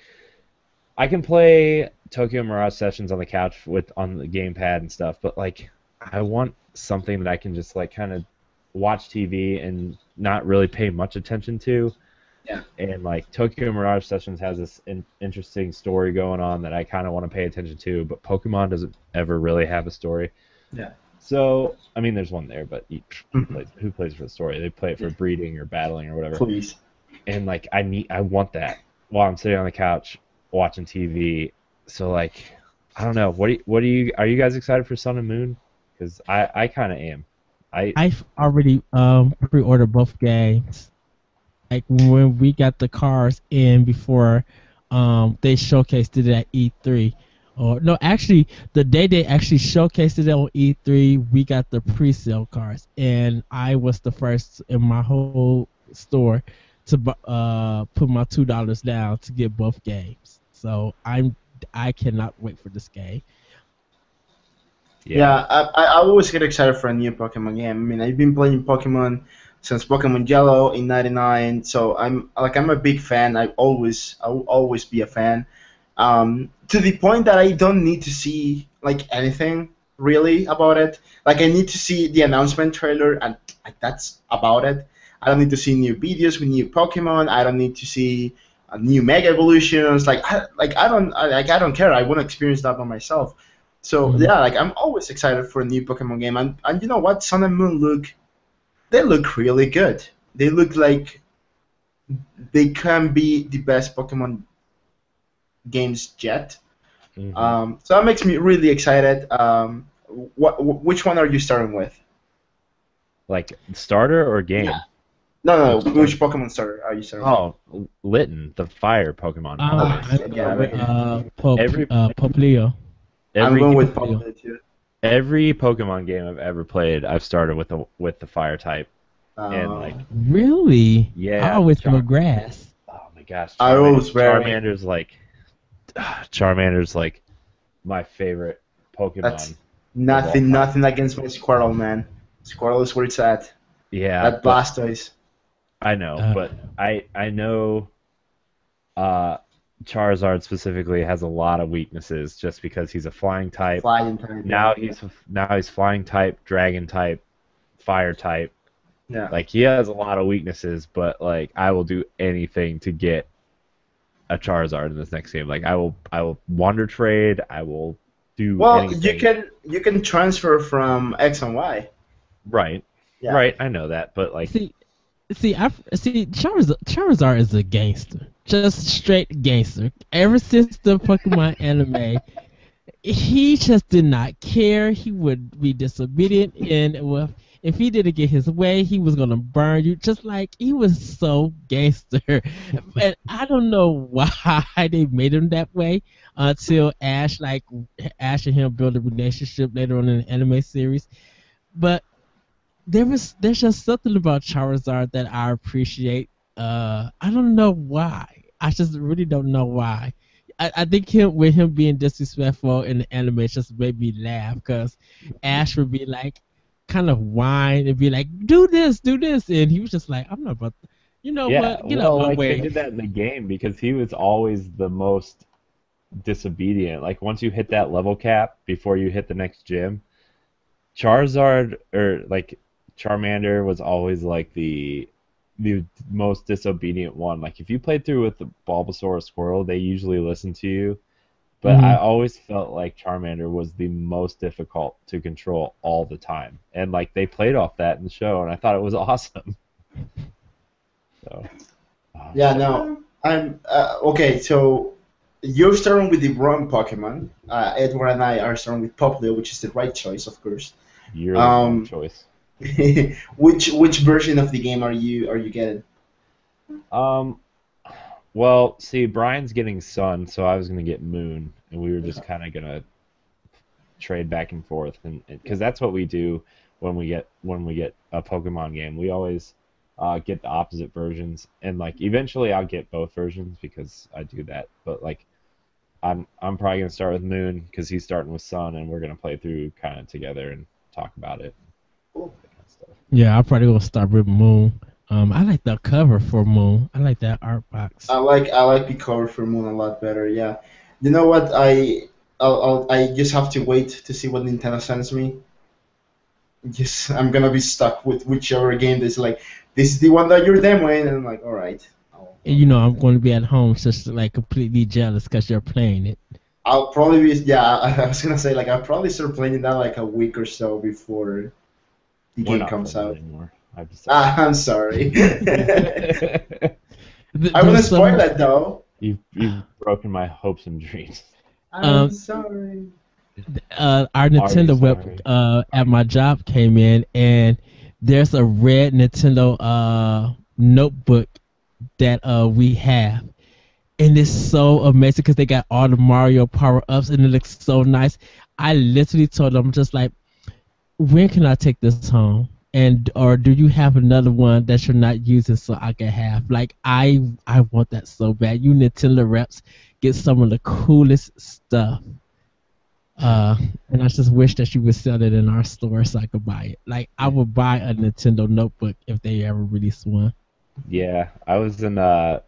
I can play Tokyo Mirage Sessions on the couch with on the gamepad and stuff, but like I want something that I can just like kind of watch TV and not really pay much attention to. Yeah. And like Tokyo Mirage Sessions has this in- interesting story going on that I kind of want to pay attention to, but Pokemon doesn't ever really have a story. Yeah. So I mean, there's one there, but you- who Mhm. plays, who plays for the story? They play it for breeding or battling or whatever Please. and like I need I want that while I'm sitting on the couch watching TV. So like I don't know. What do you, what do you are you guys excited for Sun and Moon? Because I I kind of am. I I've already um pre-ordered both games. Like when we got the cars in before um they showcased it at E3. Or no, actually the day they actually showcased it on E3, we got the pre-sale cars, and I was the first in my whole store to uh put my two dollars down to get both games. So I'm I cannot wait for this game. Yeah, I, I I always get excited for a new Pokemon game. I mean, I've been playing Pokemon since Pokemon Yellow in '99, so I'm like I'm a big fan. I always I will always be a fan. Um, to the point that I don't need to see like anything really about it. Like I need to see the announcement trailer, and like that's about it. I don't need to see new videos with new Pokemon. I don't need to see uh, new Mega Evolutions. Like I like I don't I, like I don't care. I want to experience that by myself. So Mhm. yeah, like I'm always excited for a new Pokemon game, and and you know what, Sun and Moon look, they look really good. They look like they can be the best Pokemon games yet. Mhm. Um, so that makes me really excited. Um, what wh- which one are you starting with? like starter or game? Yeah. No, no, which Pokemon starter are you starting? with? Oh, Litten, the fire Pokemon. Always. Yeah, going with, right. uh, Pop, Every- uh, Popplio. I'm every going with Pokemon. Pokemon too. every Pokemon game I've ever played, I've started with the with the fire type. And Uh, like, Really? Yeah, I always Char- go grass. oh my gosh, I Charmander- was Charmander's like, Charmander's like my favorite Pokemon. That's- nothing, nothing against my Squirtle, man. Squirtle is where it's at. yeah, that but- Blastoise. I know, Uh, but I I know uh, Charizard specifically has a lot of weaknesses just because he's a flying type. Flying type. Now he's now he's flying type, dragon type, fire type. Yeah. Like he has a lot of weaknesses, but like I will do anything to get a Charizard in this next game. Like I will I will wander trade. I will do Well, anything. you can you can transfer from X and Y. right, Yeah. right. I know that, but like See, see, I see. Charizard, Charizard is a gangster, just straight gangster. Ever since the Pokemon anime, he just did not care. He would be disobedient, and well, if he didn't get his way, he was gonna burn you. Just like he was so gangster, and I don't know why they made him that way until Ash, like Ash and him build a relationship later on in the anime series, but there was there's just something about Charizard that I appreciate. Uh, I don't know why. I just really don't know why. I, I think him with him being disrespectful in the anime just made me laugh because Ash would be like, kind of whine and be like, "Do this, do this," and he was just like, "I'm not about, to, you know yeah, what? Get well, out like way." they did that in the game because he was always the most disobedient. Like once you hit that level cap before you hit the next gym, Charizard or like Charmander was always like the the most disobedient one. Like if you played through with the Bulbasaur or Squirtle, they usually listen to you. But Mhm. I always felt like Charmander was the most difficult to control all the time. And like they played off that in the show and I thought it was awesome. So uh, Yeah, no, I'm uh, okay. So you're starting with the wrong Pokemon. Uh, Edward and I are starting with Popplio, which is the right choice, of course. You're Um, choice. which which version of the game are you are you getting? Um, well, see, Brian's getting Sun, so I was gonna get Moon, and we were just kind of gonna trade back and forth, and because that's what we do when we get when we get a Pokemon game. We always uh, get the opposite versions, and like eventually I'll get both versions because I do that. But like I'm I'm probably gonna start with Moon because he's starting with Sun, and we're gonna play through kind of together and talk about it. Cool. that kind of stuff. Yeah, I'll probably gonna start with Moon. Um, I like the cover for Moon. I like that art box. I like I like the cover for Moon a lot better. Yeah. You know what? I I'll, I'll, I just have to wait to see what Nintendo sends me. Just I'm gonna be stuck with whichever game that's like this is the one that you're demoing, and I'm like, all right. I'll, And you know, I'm going to be at home just like completely jealous because you're playing it. I'll probably be yeah. I, I was gonna say like I'll probably start playing that like a week or so before the We're game comes out. anymore. I've decided. Ah, I'm sorry. Th- I want to there's some- spoil that though. you've you've broken my hopes and dreams. I'm Um, sorry. uh, our Nintendo web uh, at my job came in, and there's a red Nintendo uh, notebook that uh, we have, and it's so amazing because they got all the Mario power ups, and it looks so nice. I literally told them just like, when can I take this home? And or do you have another one that you're not using so I can have? Like I I want that so bad. You Nintendo reps get some of the coolest stuff. Uh, and I just wish that you would sell it in our store so I could buy it. Like I would buy a Nintendo notebook if they ever release one. Yeah, I was in uh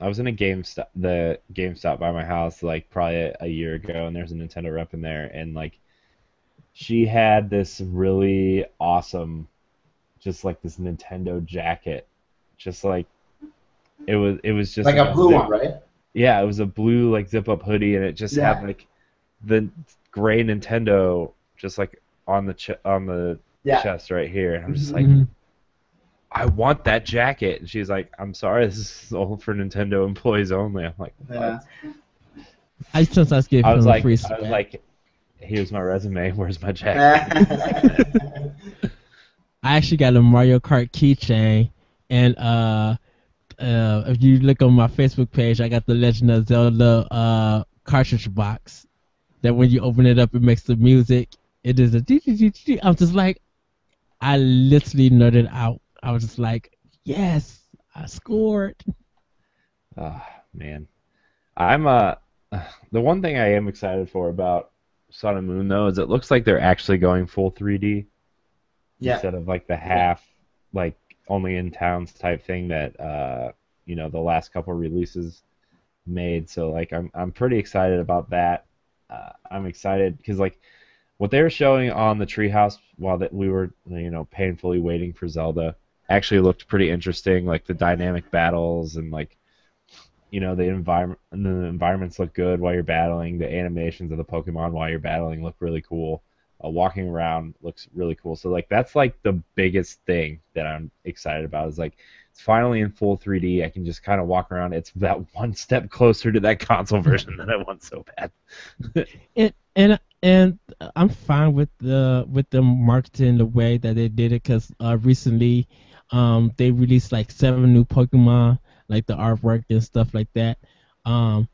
I was in a GameStop the GameStop by my house like probably a, a year ago and there's a Nintendo rep in there and like she had this really awesome just like this Nintendo jacket. Just like it was it was just Like a blue zip- one, right? Yeah, it was a blue like zip up hoodie and it just Yeah. had like the gray Nintendo just like on the ch- on the Yeah. chest right here. And I'm just like Mhm. I want that jacket. And she's like, I'm sorry, this is all for Nintendo employees only. I'm like, what? Yeah. I sometimes give I him was a like, free I was like, here's my resume. Where's my jacket? I actually got a Mario Kart keychain, and uh, uh, if you look on my Facebook page, I got the Legend of Zelda uh cartridge box. That when you open it up, it makes the music. It is a. I'm just like, I literally nerded out. I was just like, yes, I scored. Ah, man, I'm uh, the one thing I am excited for about Sun and Moon though is it looks like they're actually going full 3D yeah. instead of like the half, like only in towns type thing that uh, you know, the last couple releases made. So like, I'm I'm pretty excited about that. Uh, I'm excited because like what they were showing on the treehouse while that we were you know painfully waiting for Zelda actually looked pretty interesting. Like the dynamic battles and like you know the environment the environments look good while you're battling. The animations of the Pokemon while you're battling look really cool. Uh, walking around looks really cool. So like that's like the biggest thing that I'm excited about is like it's finally in full 3D. I can just kind of walk around. It's that one step closer to that console version that I want so bad. and and and I'm fine with the with them marketing the way that they did it because uh, recently um, they released like seven new Pokemon, like the artwork and stuff like that. Um,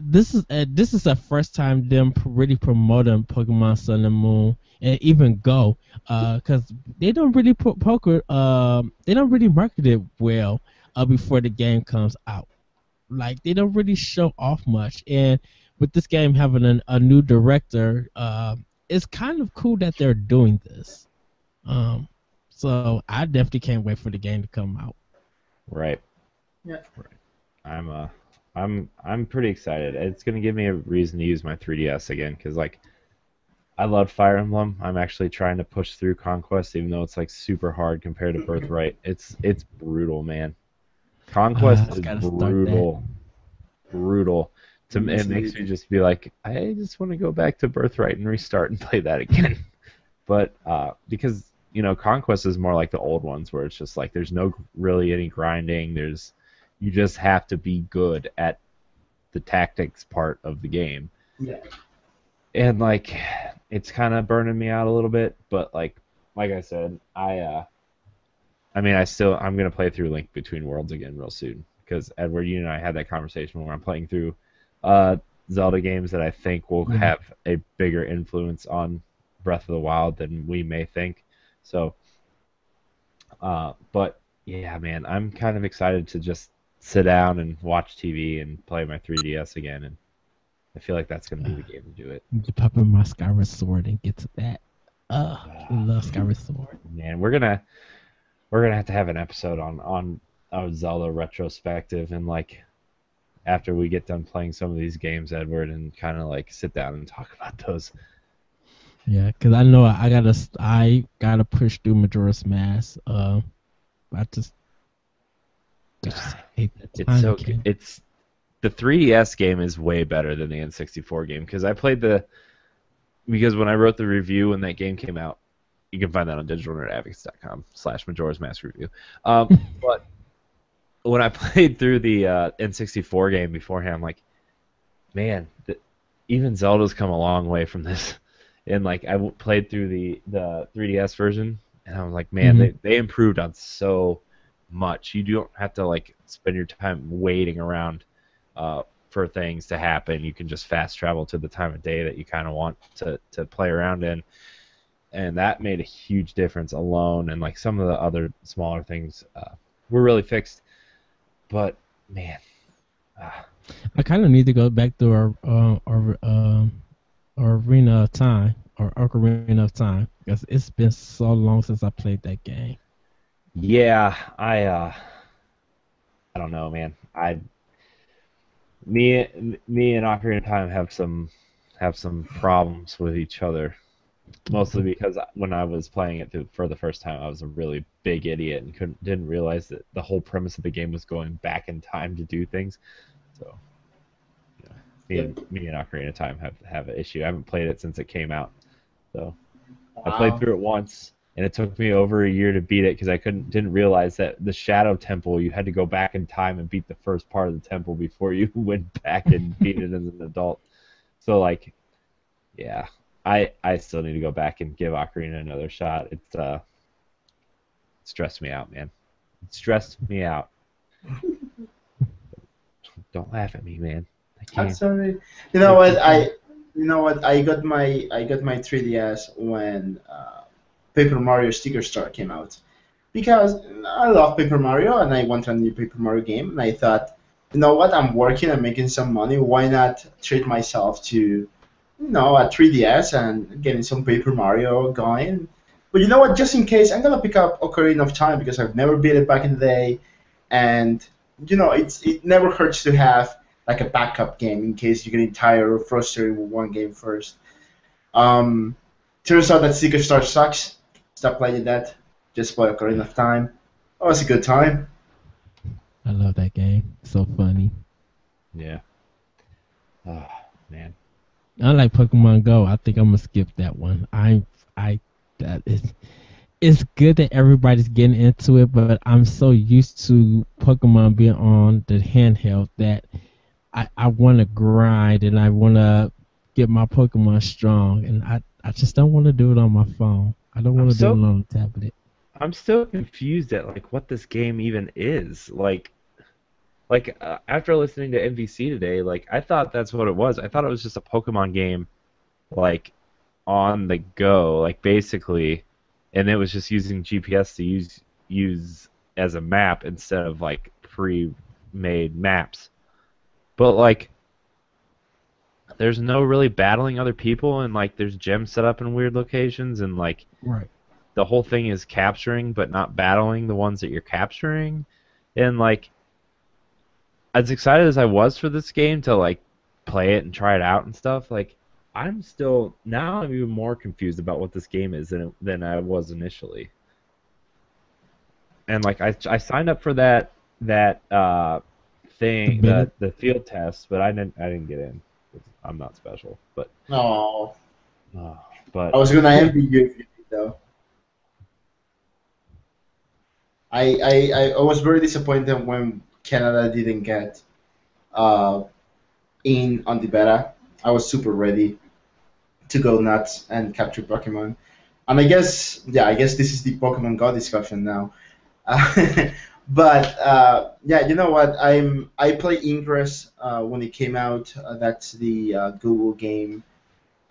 this is uh, this is the first time them really promoting Pokemon Sun and Moon and even Go, because they don't really put poker, um, they don't really market it well uh, before the game comes out. Like they don't really show off much, and with this game having an, a new director, uh, it's kind of cool that they're doing this. Um, so I definitely can't wait for the game to come out. Right. Yeah. Right. I'm uh I'm I'm pretty excited. It's gonna give me a reason to use my 3DS again because like I love Fire Emblem. I'm actually trying to push through Conquest even though it's like super hard compared to Birthright. It's it's brutal, man. Conquest Uh, is brutal. Brutal. To, it Indeed. makes me just be like, I just want to go back to Birthright and restart and play that again. but uh, because you know, Conquest is more like the old ones where it's just like there's no really any grinding. There's you just have to be good at the tactics part of the game. Yeah. And like it's kind of burning me out a little bit, but like like I said, I uh I mean, I still I'm going to play through Link Between Worlds again real soon because Edward you and I had that conversation where I'm playing through uh Zelda games that I think will Mhm. have a bigger influence on Breath of the Wild than we may think. So, uh, but yeah, man, I'm kind of excited to just sit down and watch TV and play my 3DS again, and I feel like that's gonna be the game to do it. I'm just my Skyward Sword and get to that. Uh, I love Skyward Sword. Man, we're gonna we're gonna have to have an episode on on a Zelda retrospective and like after we get done playing some of these games, Edward, and kind of like sit down and talk about those. Yeah, cause I know I gotta I gotta push through Majora's Mask. Uh, I just, I just hate that It's so again. it's the 3DS game is way better than the N64 game because I played the because when I wrote the review when that game came out, you can find that on digitalnerdadvocates.com slash Majora's Mask review. Um, but when I played through the uh, N64 game beforehand, I'm like, man, the, even Zelda's come a long way from this. And like I w- played through the the 3DS version, and I was like, man, Mhm. they they improved on so much. You don't have to like spend your time waiting around uh, for things to happen. You can just fast travel to the time of day that you kind of want to to play around in, and that made a huge difference alone. And like some of the other smaller things uh, were really fixed, but man. ah, I kind of need to go back to our uh, our um our Arena of Time or Ocarina of Time because it's been so long since I played that game. Yeah, I uh I don't know, man. I me me and Ocarina of Time have some have some problems with each other. Mostly because when I was playing it for the first time, I was a really big idiot and couldn't didn't realize that the whole premise of the game was going back in time to do things. So, know, me and me and Ocarina of Time have have an issue. I haven't played it since it came out, so I played through it once, and it took me over a year to beat it because I couldn't didn't realize that the Shadow Temple you had to go back in time and beat the first part of the temple before you went back and beat it as an adult. So like, yeah, I I still need to go back and give Ocarina another shot. It's uh, it stressed me out, man. It stressed me out. Don't laugh at me, man. I I'm sorry. You know what? I you know what? I got my I got my 3DS when uh, Paper Mario Sticker Star came out because I love Paper Mario and I wanted a new Paper Mario game and I thought, you know what? I'm working. I'm making some money. Why not treat myself to, you know, a 3DS and getting some Paper Mario going? But you know what? Just in case, I'm gonna pick up Ocarina of Time because I've never beat it back in the day, and you know, it's it never hurts to have like a backup game in case you're getting tired or frustrated with one game first. Um, turns out that Sticker Star sucks. Stop playing that. Just play Ocarina of Time. Oh, it's a good time. I love that game. So funny. Yeah. Oh man. I like Pokemon Go. I think I'm gonna skip that one. I I that is it's good that everybody's getting into it, but I'm so used to Pokemon being on the handheld that I, I want to grind and I want to get my Pokemon strong, and I, I just don't want to do it on my phone. I don't want to so- do it on the tablet. I'm still confused at like what this game even is. Like, like uh, after listening to NVC today, like I thought that's what it was. I thought it was just a Pokemon game, like on the go, like basically, and it was just using GPS to use use as a map instead of like pre-made maps. But like, there's no really battling other people, and like there's gems set up in weird locations, and like Right. the whole thing is capturing but not battling the ones that you're capturing. And like as excited as I was for this game to like play it and try it out and stuff like I'm still now I'm even more confused about what this game is than than I was initially. And like I I signed up for that that uh thing The the the field test but I didn't I didn't get in I'm not special but No, uh, but I was gonna envy you if you did though. I, I, I was very disappointed when Canada didn't get uh, in on the beta. I was super ready to go nuts and capture Pokemon. And I guess, yeah, I guess this is the Pokemon Go discussion now. Uh, But uh, yeah, you know what? I'm I play Ingress uh, when it came out. Uh, that's the uh, Google game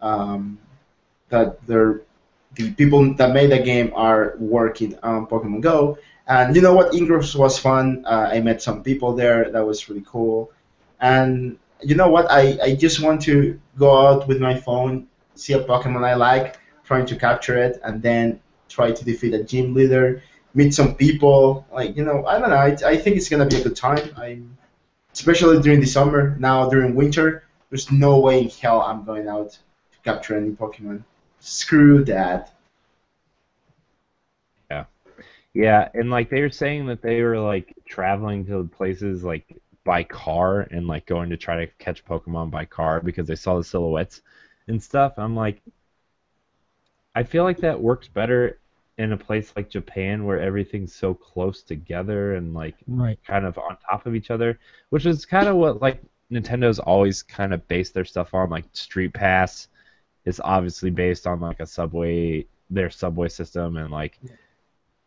um, that they're the people that made the game are working on Pokemon Go. And you know what? Ingress was fun. Uh, I met some people there. That was really cool. And you know what? I, I just want to go out with my phone, see a Pokemon I like, trying to capture it, and then try to defeat a gym leader, meet some people. Like you know, I don't know. I, I think it's gonna be a good time. I'm especially during the summer. Now during winter, there's no way in hell I'm going out to capture any Pokemon. Screw that. Yeah, yeah, and like they were saying that they were like traveling to places like by car and like going to try to catch Pokemon by car because they saw the silhouettes and stuff. I'm like, I feel like that works better in a place like Japan where everything's so close together and like Right. kind of on top of each other, which is kind of what like Nintendo's always kind of based their stuff on. Like Street Pass is obviously based on like a subway, their subway system, and like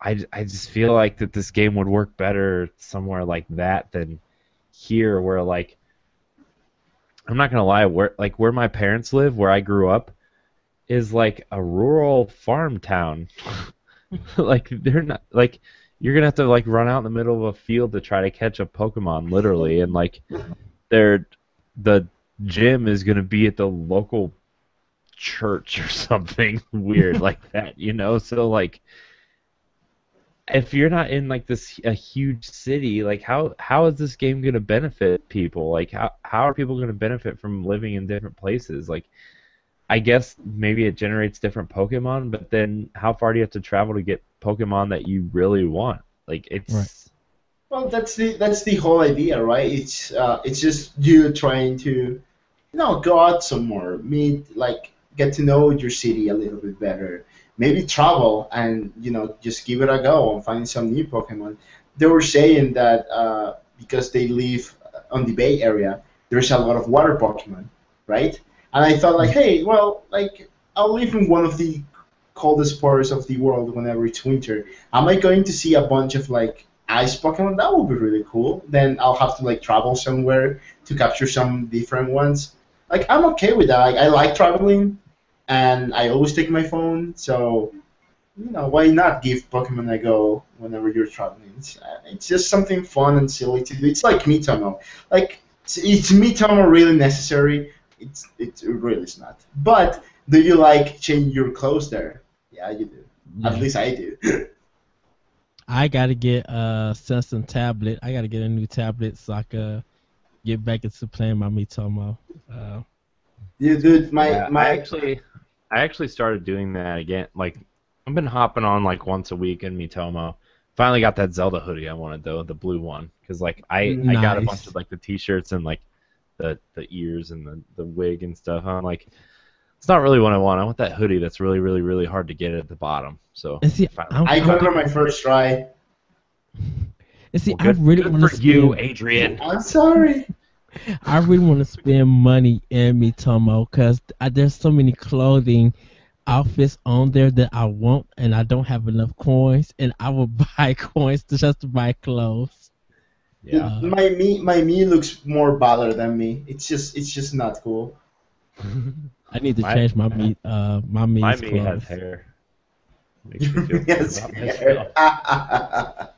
I, I just feel like that this game would work better somewhere like that than here, where like I'm not gonna lie, where like where my parents live, where I grew up, is like a rural farm town. like they're not like you're gonna have to like run out in the middle of a field to try to catch a Pokemon, literally, and like they're the gym is gonna be at the local church or something weird like that, you know? So like if you're not in like this a huge city, like how how is this game going to benefit people? Like how how are people going to benefit from living in different places? Like I guess maybe it generates different Pokemon, but then how far do you have to travel to get Pokemon that you really want? Like it's Right. Well, that's the that's the whole idea, right? It's uh, it's just you trying to, you know, go out somewhere, meet, like, get to know your city a little bit better. Maybe travel and you know just give it a go and find some new Pokemon. They were saying that uh, because they live on the Bay Area, there's a lot of water Pokemon, right? And I thought like, hey, well, like I'll live in one of the coldest parts of the world whenever it's winter. Am I going to see a bunch of like ice Pokemon? That would be really cool. Then I'll have to like travel somewhere to capture some different ones. Like I'm okay with that. Like, I like traveling, and I always take my phone. So you know why not give Pokemon a go whenever you're traveling? It's, uh, it's just something fun and silly to do. It's like Miitomo. Like is Miitomo really necessary? It's it really is not. But do you like change your clothes there? Yeah, you do. At least I do. I gotta get a Samsung tablet. I gotta get a new tablet so I can get back into playing my Miitomo. Uh, You dude, my Yeah, my I actually I actually started doing that again. Like I've been hopping on like once a week in Miitomo. Finally got that Zelda hoodie I wanted though, the blue one, because like I I got a bunch of like the t-shirts and like the the ears and the the wig and stuff. I'm like, it's not really what I want. I want that hoodie that's really really really hard to get at the bottom. So and see, I'm, I got it on my first try. and see, Well, good, I really good want to for you, spend, Adrian. I'm sorry. I really want to spend money in Miitomo because there's so many clothing outfits on there that I want, and I don't have enough coins, and I will buy coins to just to buy clothes. Yeah. My me my me looks more baller than me. It's just it's just not cool. I need to My- change my meat, uh, my me's My clothes. me has hair. Makes me feel Yes. better.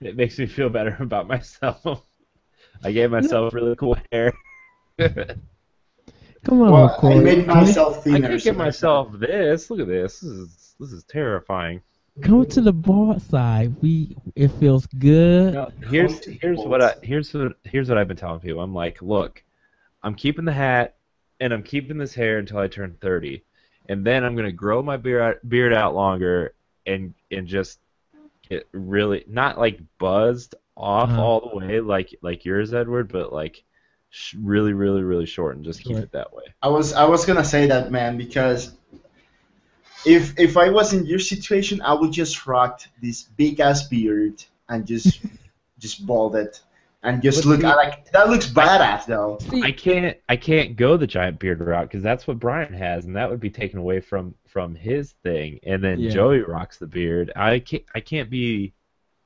It makes me feel better about myself. I gave myself really cool hair. Come on, well, I Corey. made Come- myself I thinner. can't so- give myself this. Look at this. This is this is terrifying. Come to the board side. We it feels good. No, here's here's what I here's what here's what I've been telling people. I'm like, look, I'm keeping the hat and I'm keeping this hair until I turn 30, and then I'm gonna grow my beard out, beard out longer and and just get really not like buzzed off Uh-huh. all the way like like yours, Edward, but like sh- really really really short and just keep Short. it that way. I was I was gonna say that man because if if I was in your situation, I would just rock this big ass beard and just just bald it and just But look see- I like that looks badass though. I can't I can't go the giant beard route because that's what Brian has, and that would be taken away from from his thing. And then Yeah. Joey rocks the beard. I can't I can't be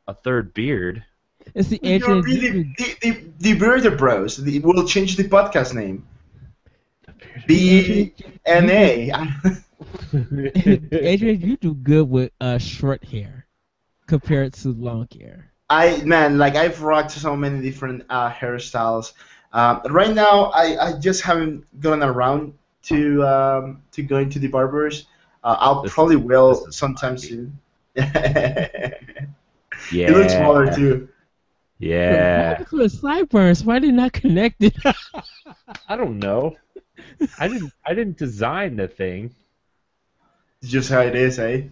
a a third beard. It's the You're Adrian. the the, the Bearder Bros. The, we'll change the podcast name. B N A. Adrian, you do good with uh, short hair compared to long hair. I man, like I've rocked so many different uh, hairstyles. Um, right now, I, I just haven't gotten around to um, to going to the barbers. Uh, I'll This probably is- will sometime funny. soon. Yeah. He looks smaller too. Yeah. Why the sideburns? Why they not connect it? I don't know. I didn't. I didn't design the thing. It's just how it is, eh?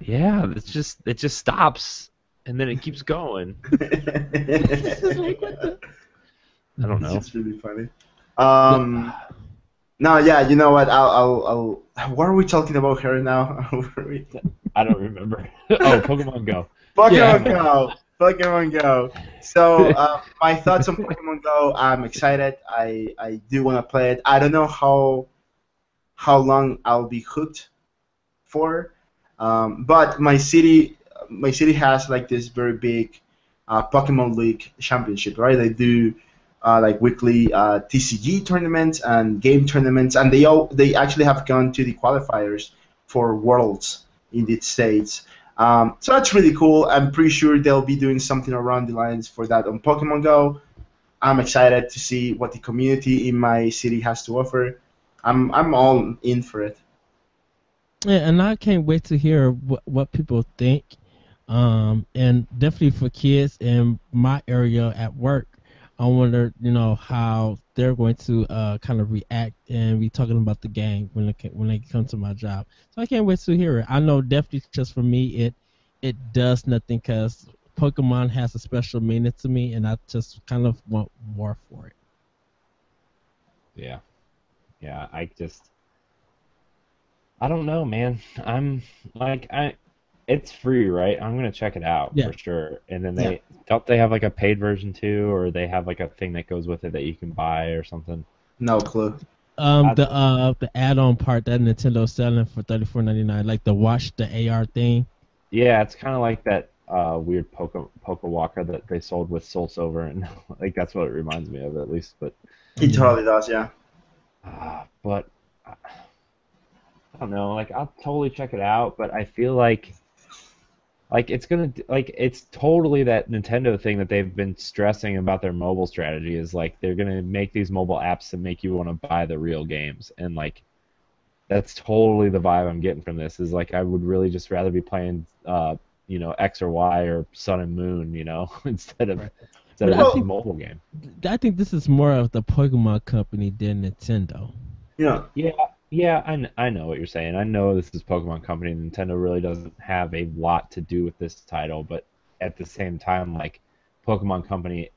Yeah, it's just it just stops and then it keeps going. like. I don't know. It's really funny. Um, no, yeah, you know what? I'll, I'll, I'll. What are we talking about here now? What are we- I don't remember. oh, Pokemon Go. Pokemon Yeah. Go. Pokemon Go. So uh, my thoughts on Pokemon Go. I'm excited. I I do want to play it. I don't know how how long I'll be hooked for, um, but my city my city has like this very big uh, Pokemon League championship, right? They do. Uh, like weekly uh, TCG tournaments and game tournaments, and they all they actually have gone to the qualifiers for Worlds in the states. Um, so that's really cool. I'm pretty sure they'll be doing something around the lines for that on Pokemon Go. I'm excited to see what the community in my city has to offer. I'm I'm all in for it. Yeah, and I can't wait to hear what, what people think. Um, and definitely for kids in my area at work, I wonder, you know, how they're going to uh, kind of react and be talking about the game when it, when they come to my job. So I can't wait to hear it. I know definitely just for me, it it does nothing because Pokemon has a special meaning to me, and I just kind of want more for it. Yeah. Yeah, I just I don't know, man. I'm like I it's free, right? I'm gonna check it out Yeah. for sure. And then they don't they have like a paid version too, or they have like a thing that goes with it that you can buy or something. No clue. Um, I- the uh the add-on part that Nintendo's selling for thirty four ninety nine, like the watch the AR thing. Yeah, it's kind of like that uh, weird Poke Poke Walker that they sold with Soul Silver, and like that's what it reminds me of at least. But It totally does, yeah. uh, but uh, I don't know. Like I'll totally check it out, but I feel like like it's gonna like it's totally that Nintendo thing that they've been stressing about their mobile strategy is like they're gonna make these mobile apps to make you want to buy the real games, and like that's totally the vibe I'm getting from this. Is like I would really just rather be playing uh you know X or Y or Sun and Moon, you know, instead of Right. instead of But I a think- mobile game. I think this is more of the Pokemon company than Nintendo. Yeah. Yeah, yeah, I, kn- I know what you're saying. I know this is Pokemon Company. Nintendo really doesn't have a lot to do with this title, but at the same time, like Pokemon Company,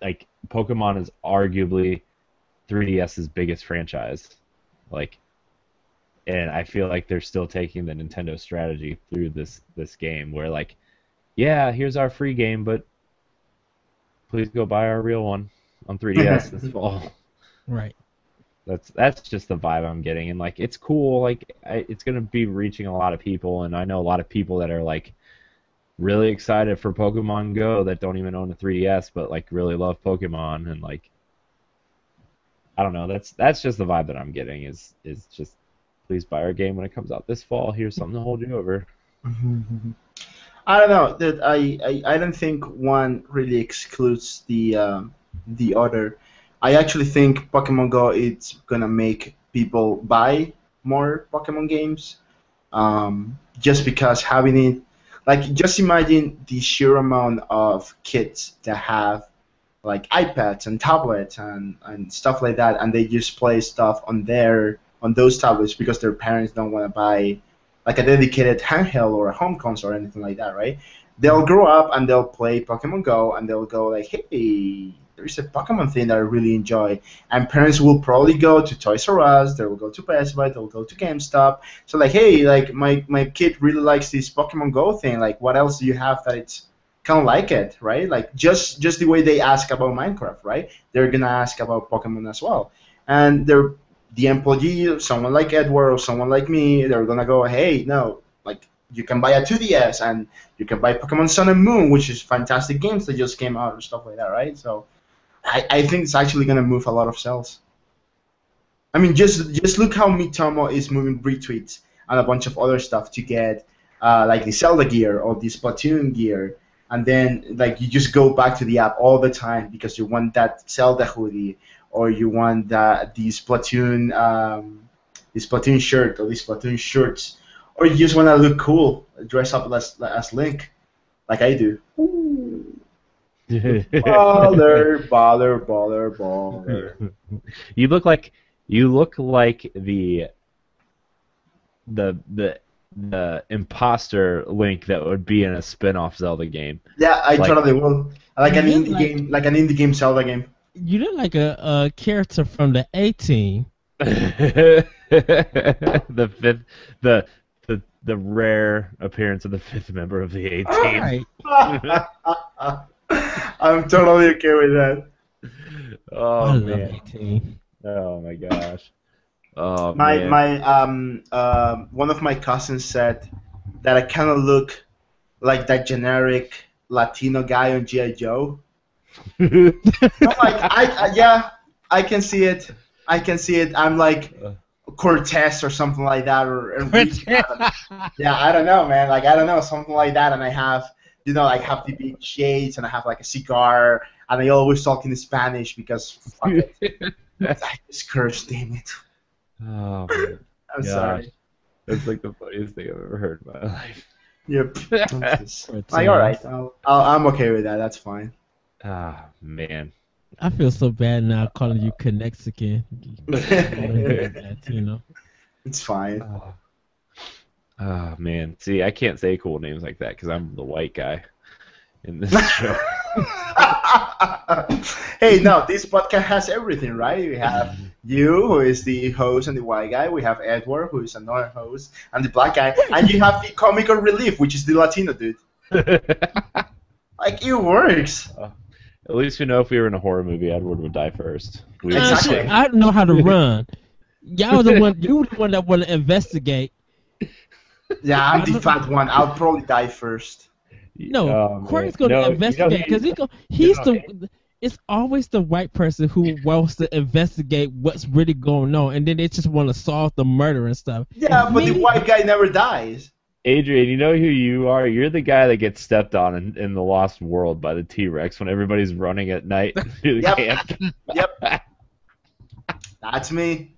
like Pokemon is arguably 3DS's biggest franchise. Like, and I feel like they're still taking the Nintendo strategy through this this game, where like, yeah, here's our free game, but please go buy our real one on 3DS this fall Right. That's that's just the vibe I'm getting, and like it's cool. Like I, it's gonna be reaching a lot of people, and I know a lot of people that are like really excited for Pokemon Go that don't even own a 3DS, but like really love Pokemon, and like I don't know. That's that's just the vibe that I'm getting. Is is just please buy our game when it comes out this fall. Here's something to hold you over. I don't know. That I, I, I don't think one really excludes the um, the other. I actually think Pokemon Go it's gonna make people buy more Pokemon games, um, just because having it, like just imagine the sheer amount of kids that have like iPads and tablets and, and stuff like that, and they just play stuff on their on those tablets because their parents don't want to buy like a dedicated handheld or a home console or anything like that, right? They'll grow up and they'll play Pokemon Go and they'll go like, hey, there's a Pokemon thing that I really enjoy. And parents will probably go to Toys R Us, they will go to Best Buy, they'll go to GameStop. So like, hey, like my, my kid really likes this Pokemon Go thing. Like, what else do you have that it's kind of like it, right? Like just just the way they ask about Minecraft, right? They're gonna ask about Pokemon as well. And they're the employee, someone like Edward or someone like me, they're gonna go, hey, no, like you can buy a 2DS and you can buy Pokemon Sun and Moon, which is fantastic games that just came out and stuff like that, right? So I, I think it's actually gonna move a lot of sales. I mean, just just look how Miitomo is moving retweets and a bunch of other stuff to get uh, like the Zelda gear or the Splatoon gear, and then like you just go back to the app all the time because you want that Zelda hoodie or you want that the Splatoon um, the Splatoon shirt or the Splatoon shirts, or you just want to look cool, dress up as as Link, like I do. baller, baller, baller, baller. you look like you look like the the the the imposter Link that would be in a spin-off Zelda game. Yeah, I Like- totally will. Like an indie like- game, like an indie game Zelda game. You look like a, a character from the A Team. the fifth the the the rare appearance of the fifth member of the A team. Right. I'm totally okay with that. Oh I love man. A Team. Oh my gosh. Oh My man. my um um one of my cousins said that I kind of look like that generic Latino guy on GI Joe. I'm like I, I yeah I can see it. I can see it. I'm like Cortez or something like that or Enrique. yeah, I don't know, man. Like I don't know, something like that. And I have, you know, I have the big shades and I have like a cigar and I always talk in Spanish because fuck it. I just curse, damn it. oh man. I'm Gosh. sorry. That's like the funniest thing I've ever heard in my life. Yep. I'm like all right, I'll, I'll, I'm okay with that. That's fine. Ah man. I feel so bad now calling you Connexican. you know. It's fine. Oh. Oh man. See, I can't say cool names like that because I'm the white guy in this show. hey, no, this podcast has everything, right? We have you, who is the host and the white guy. We have Edward, who is another host, and the black guy. And you have the comical relief, which is the Latino dude. Like, it works. At least we know if we were in a horror movie, Edward would die first. We Uh, Exactly. like- I don't know how to run. Y'all the one. You were the one that want to investigate. Yeah, I'm the fat one. I'll probably die first. No, oh, man. Corey's going to No, investigate because he go. He's know, the. It's always the white person who wants to investigate what's really going on, and then they just want to solve the murder and stuff. Yeah, but the white guy never dies. Adrian, you know who you are? You're the guy that gets stepped on in, in the Lost World by the T Rex when everybody's running at night through the Yep. camp. Yep, that's me.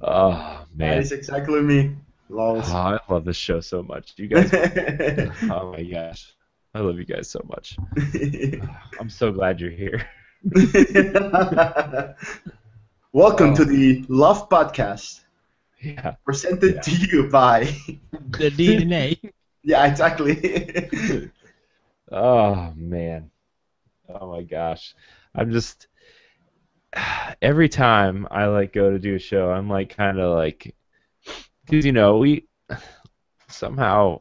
Oh man, is exactly me. Oh, I love this show so much. You guys, oh my gosh, I love you guys so much. I'm so glad you're here. Welcome Oh. to the Love Podcast, Yeah. presented Yeah. to you by. The DNA. yeah, exactly. Oh man. Oh my gosh. I'm just every time I like go to do a show, I'm like kind of like cuz you know, we somehow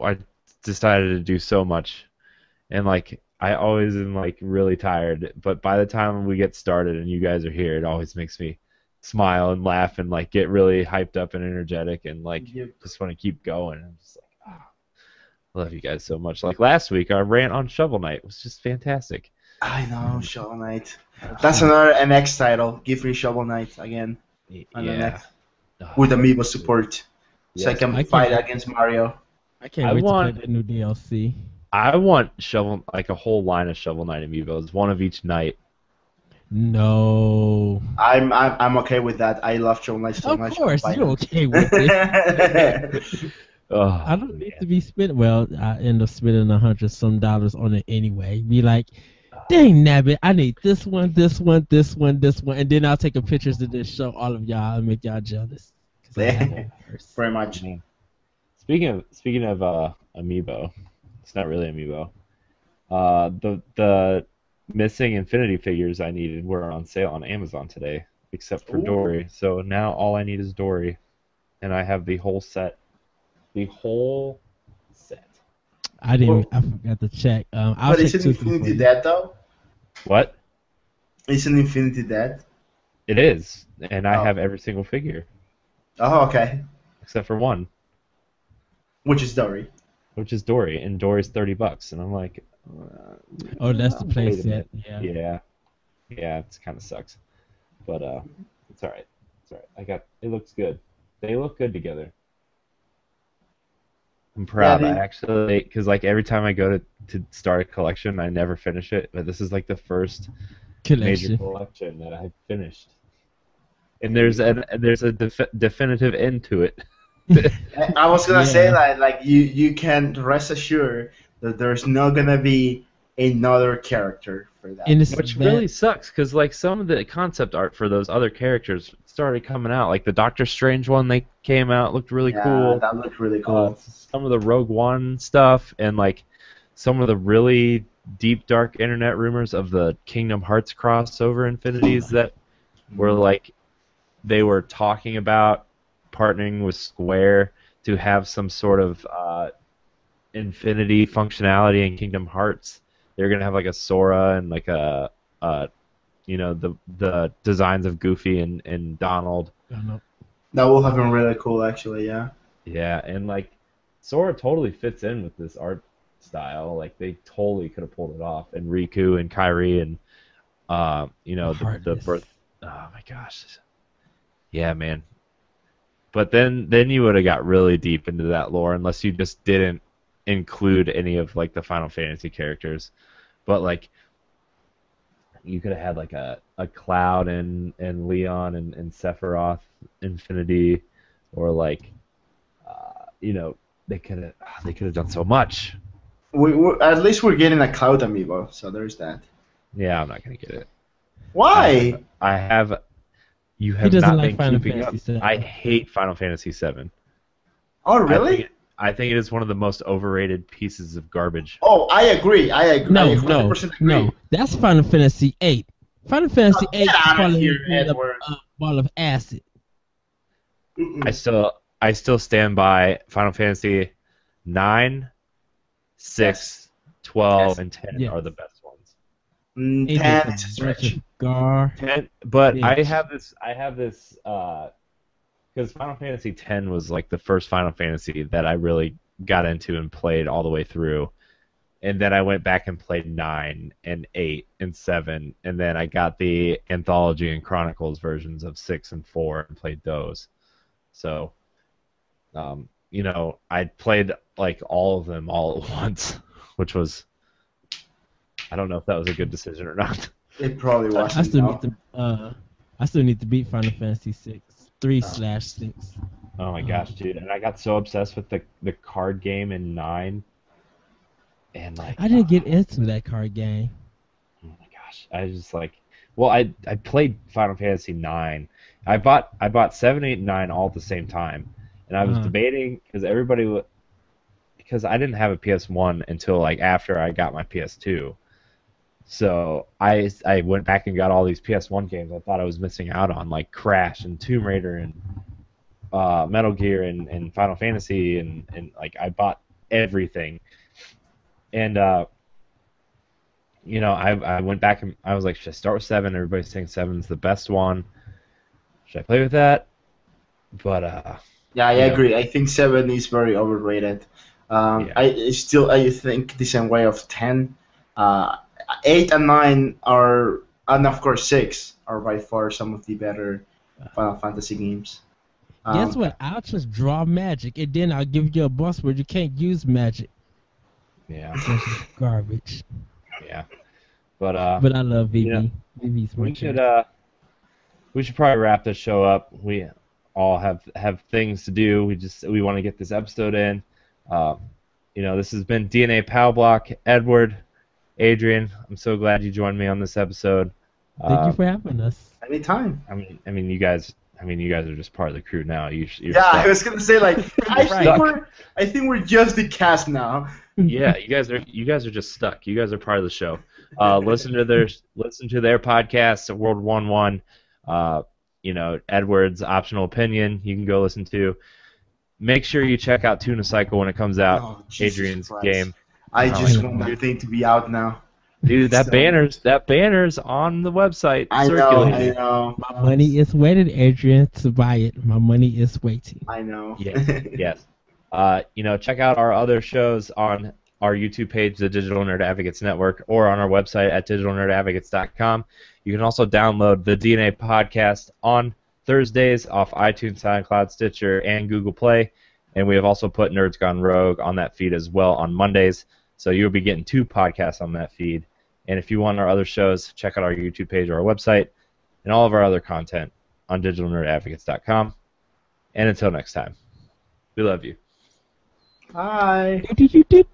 I decided to do so much and like I always am like really tired, but by the time we get started and you guys are here, it always makes me smile and laugh and like get really hyped up and energetic and like Yep. just want to keep going. I'm just like, ah, I love you guys so much. Like last week, our rant on Shovel Knight was just fantastic. I know, Shovel Knight. That's another NX title. Give me Shovel Knight again on the yeah. next Uh, with Amiibo support, so I can I fight can't- against Mario. I can't I wait want- to play that new DLC. I want Shovel like a whole line of Shovel Knight amiibos, one of each night. No. I'm I'm, I'm okay with that. I love Shovel Knight so of much. Of course, you're okay with it. Oh, I don't need to be spending. Well, I end up spending a hundred some dollars on it anyway. Be like, dang nabbit, I need this one, this one, this one, this one, and then I'll take a pictures to just show all of y'all and make y'all jealous. I have. Very much. Speaking of speaking of uh, amiibo, it's not really amiibo. Uh, the the missing Infinity figures I needed were on sale on Amazon today, except for Ooh. Dory. So now all I need is Dory, and I have the whole set. The whole set. I didn't. I forgot to check. Um, I'll But check isn't two for Infinity you. dead though? What? Isn't Infinity dead? It is, and I Oh. have every single figure Oh, okay. except for one. Which is Dory. which is Dory, and Dory's thirty bucks, and I'm like, uh, Oh, that's the wait a set. Yeah. Yeah, yeah, it kind of sucks, but uh, it's all right. It's all right. I got. It looks good. They look good together. I'm proud. they- I actually, because like every time I go to to start a collection, I never finish it. But this is like the first major Collection. collection that I finished, and there's an there's a def- definitive end to it. I I was gonna Yeah. say that like you you can rest assured that there's not gonna be another character for that. And Which that- really sucks because like some of the concept art for those other characters started coming out. Like the Doctor Strange one, they came out looked really yeah, cool. That looked really Uh, cool. some of the Rogue One stuff and like some of the really deep dark internet rumors of the Kingdom Hearts crossover infinities that were like they were talking about partnering with Square to have some sort of uh, infinity functionality in Kingdom Hearts. They're gonna have like a Sora and like a, uh, you know, the the designs of Goofy and, and Donald. I don't know. that will have been really cool, actually. Yeah. Yeah, and like Sora totally fits in with this art style. Like they totally could have pulled it off. And Riku and Kairi and uh, you know the, the birth. Oh my gosh. Yeah, man. But then then you would have got really deep into that lore unless you just didn't include any of like the Final Fantasy characters. But like you could have had like a, a Cloud and, and Leon and, and Sephiroth Infinity or like uh, you know, they could have they could have done so much. We, we at least we're getting a Cloud amiibo, so there's that. Yeah, I'm not gonna get it. Why? I have. You have doesn't not like been Final keeping Fantasy up. VII. I hate Final Fantasy VII. Oh, I really? Think, it, I think it is one of the most overrated pieces of garbage. Oh, I agree. I agree. No, I no, agree. no. That's Final Fantasy VIII. Final Fantasy Oh, VIII get is probably here, a ball of- ball of acid. Mm-mm. I still I still stand by Final Fantasy nine, six, twelve, Yes. and ten Yes. are the best ones. Mm, Eight ten is is a a bunch stretch. of gar. Ten, but I have this. I have this. Because Final Fantasy X was like the first Final Fantasy that I really got into and played all the way through, and then I went back and played nine and eight and seven, and then I got the anthology and chronicles versions of six and four and played those. So, um, you know, I played like all of them all at once, which was. I don't know if that was a good decision or not. It probably I wasn't. still need to. Uh, I still need to beat Final Fantasy VI. Three slash six. Oh my gosh, dude! And I got so obsessed with the the card game in nine, and like I didn't get into that card game. oh my gosh, I was just like, well, I I played Final Fantasy nine. I bought I bought seven, eight, and nine all at the same time, and I was Uh-huh. debating because everybody wa- because I didn't have a PS one until like after I got my PS two. So I I went back and got all these PS1 games I thought I was missing out on, like Crash and Tomb Raider and uh, Metal Gear and, and Final Fantasy and, and like I bought everything. And uh, you know, I I went back and I was like, should I start with seven? Everybody's saying seven's the best one. Should I play with that? But uh, Yeah, I agree. I think seven is very overrated. Um, Yeah. I I still I think the same way of ten. Uh, eight and nine are, and of course six are by far some of the better Final Fantasy games. Um, Guess what? I'll just draw magic, and then I'll give you a bus where you can't use magic. yeah, That's just garbage. yeah. But uh, But I love Vivi. Yeah. Vivi's my we should uh we should probably wrap this show up. We all have have things to do. We just we want to get this episode in. Uh, you know, this has been DNA Pow Block. Edward, Adrian, I'm so glad you joined me on this episode. Thank Uh, you for having us. anytime. I mean, I mean, you guys. I mean, you guys are just part of the crew now. You, you're Yeah, stuck. I was gonna say like I Right. think we're I think we're just the cast now. yeah, you guys are you guys are just stuck. You guys are part of the show. Uh, listen to their listen to their podcast, World One One. Uh, you know, Edward's optional opinion. You can go listen to. Make sure you check out Tuna Cycle when it comes out. Oh, Adrian's Christ. game, I Oh, just I want know. everything to be out now. dude. That So- banner's that banner's on the website I know, I know, My money is waiting, Adrian, to buy it. My money is waiting. I know. Yes, yes. Uh, you know, check out our other shows on our YouTube page, the Digital Nerd Advocates Network, or on our website at digitalnerdadvocates.com. You can also download the DNA podcast on Thursdays off iTunes, SoundCloud, Stitcher, and Google Play. And we have also put Nerds Gone Rogue on that feed as well on Mondays. So you'll be getting two podcasts on that feed. And if you want our other shows, check out our YouTube page or our website and all of our other content on digitalnerdadvocates.com. And until next time, we love you. Bye. Do, do, do, do.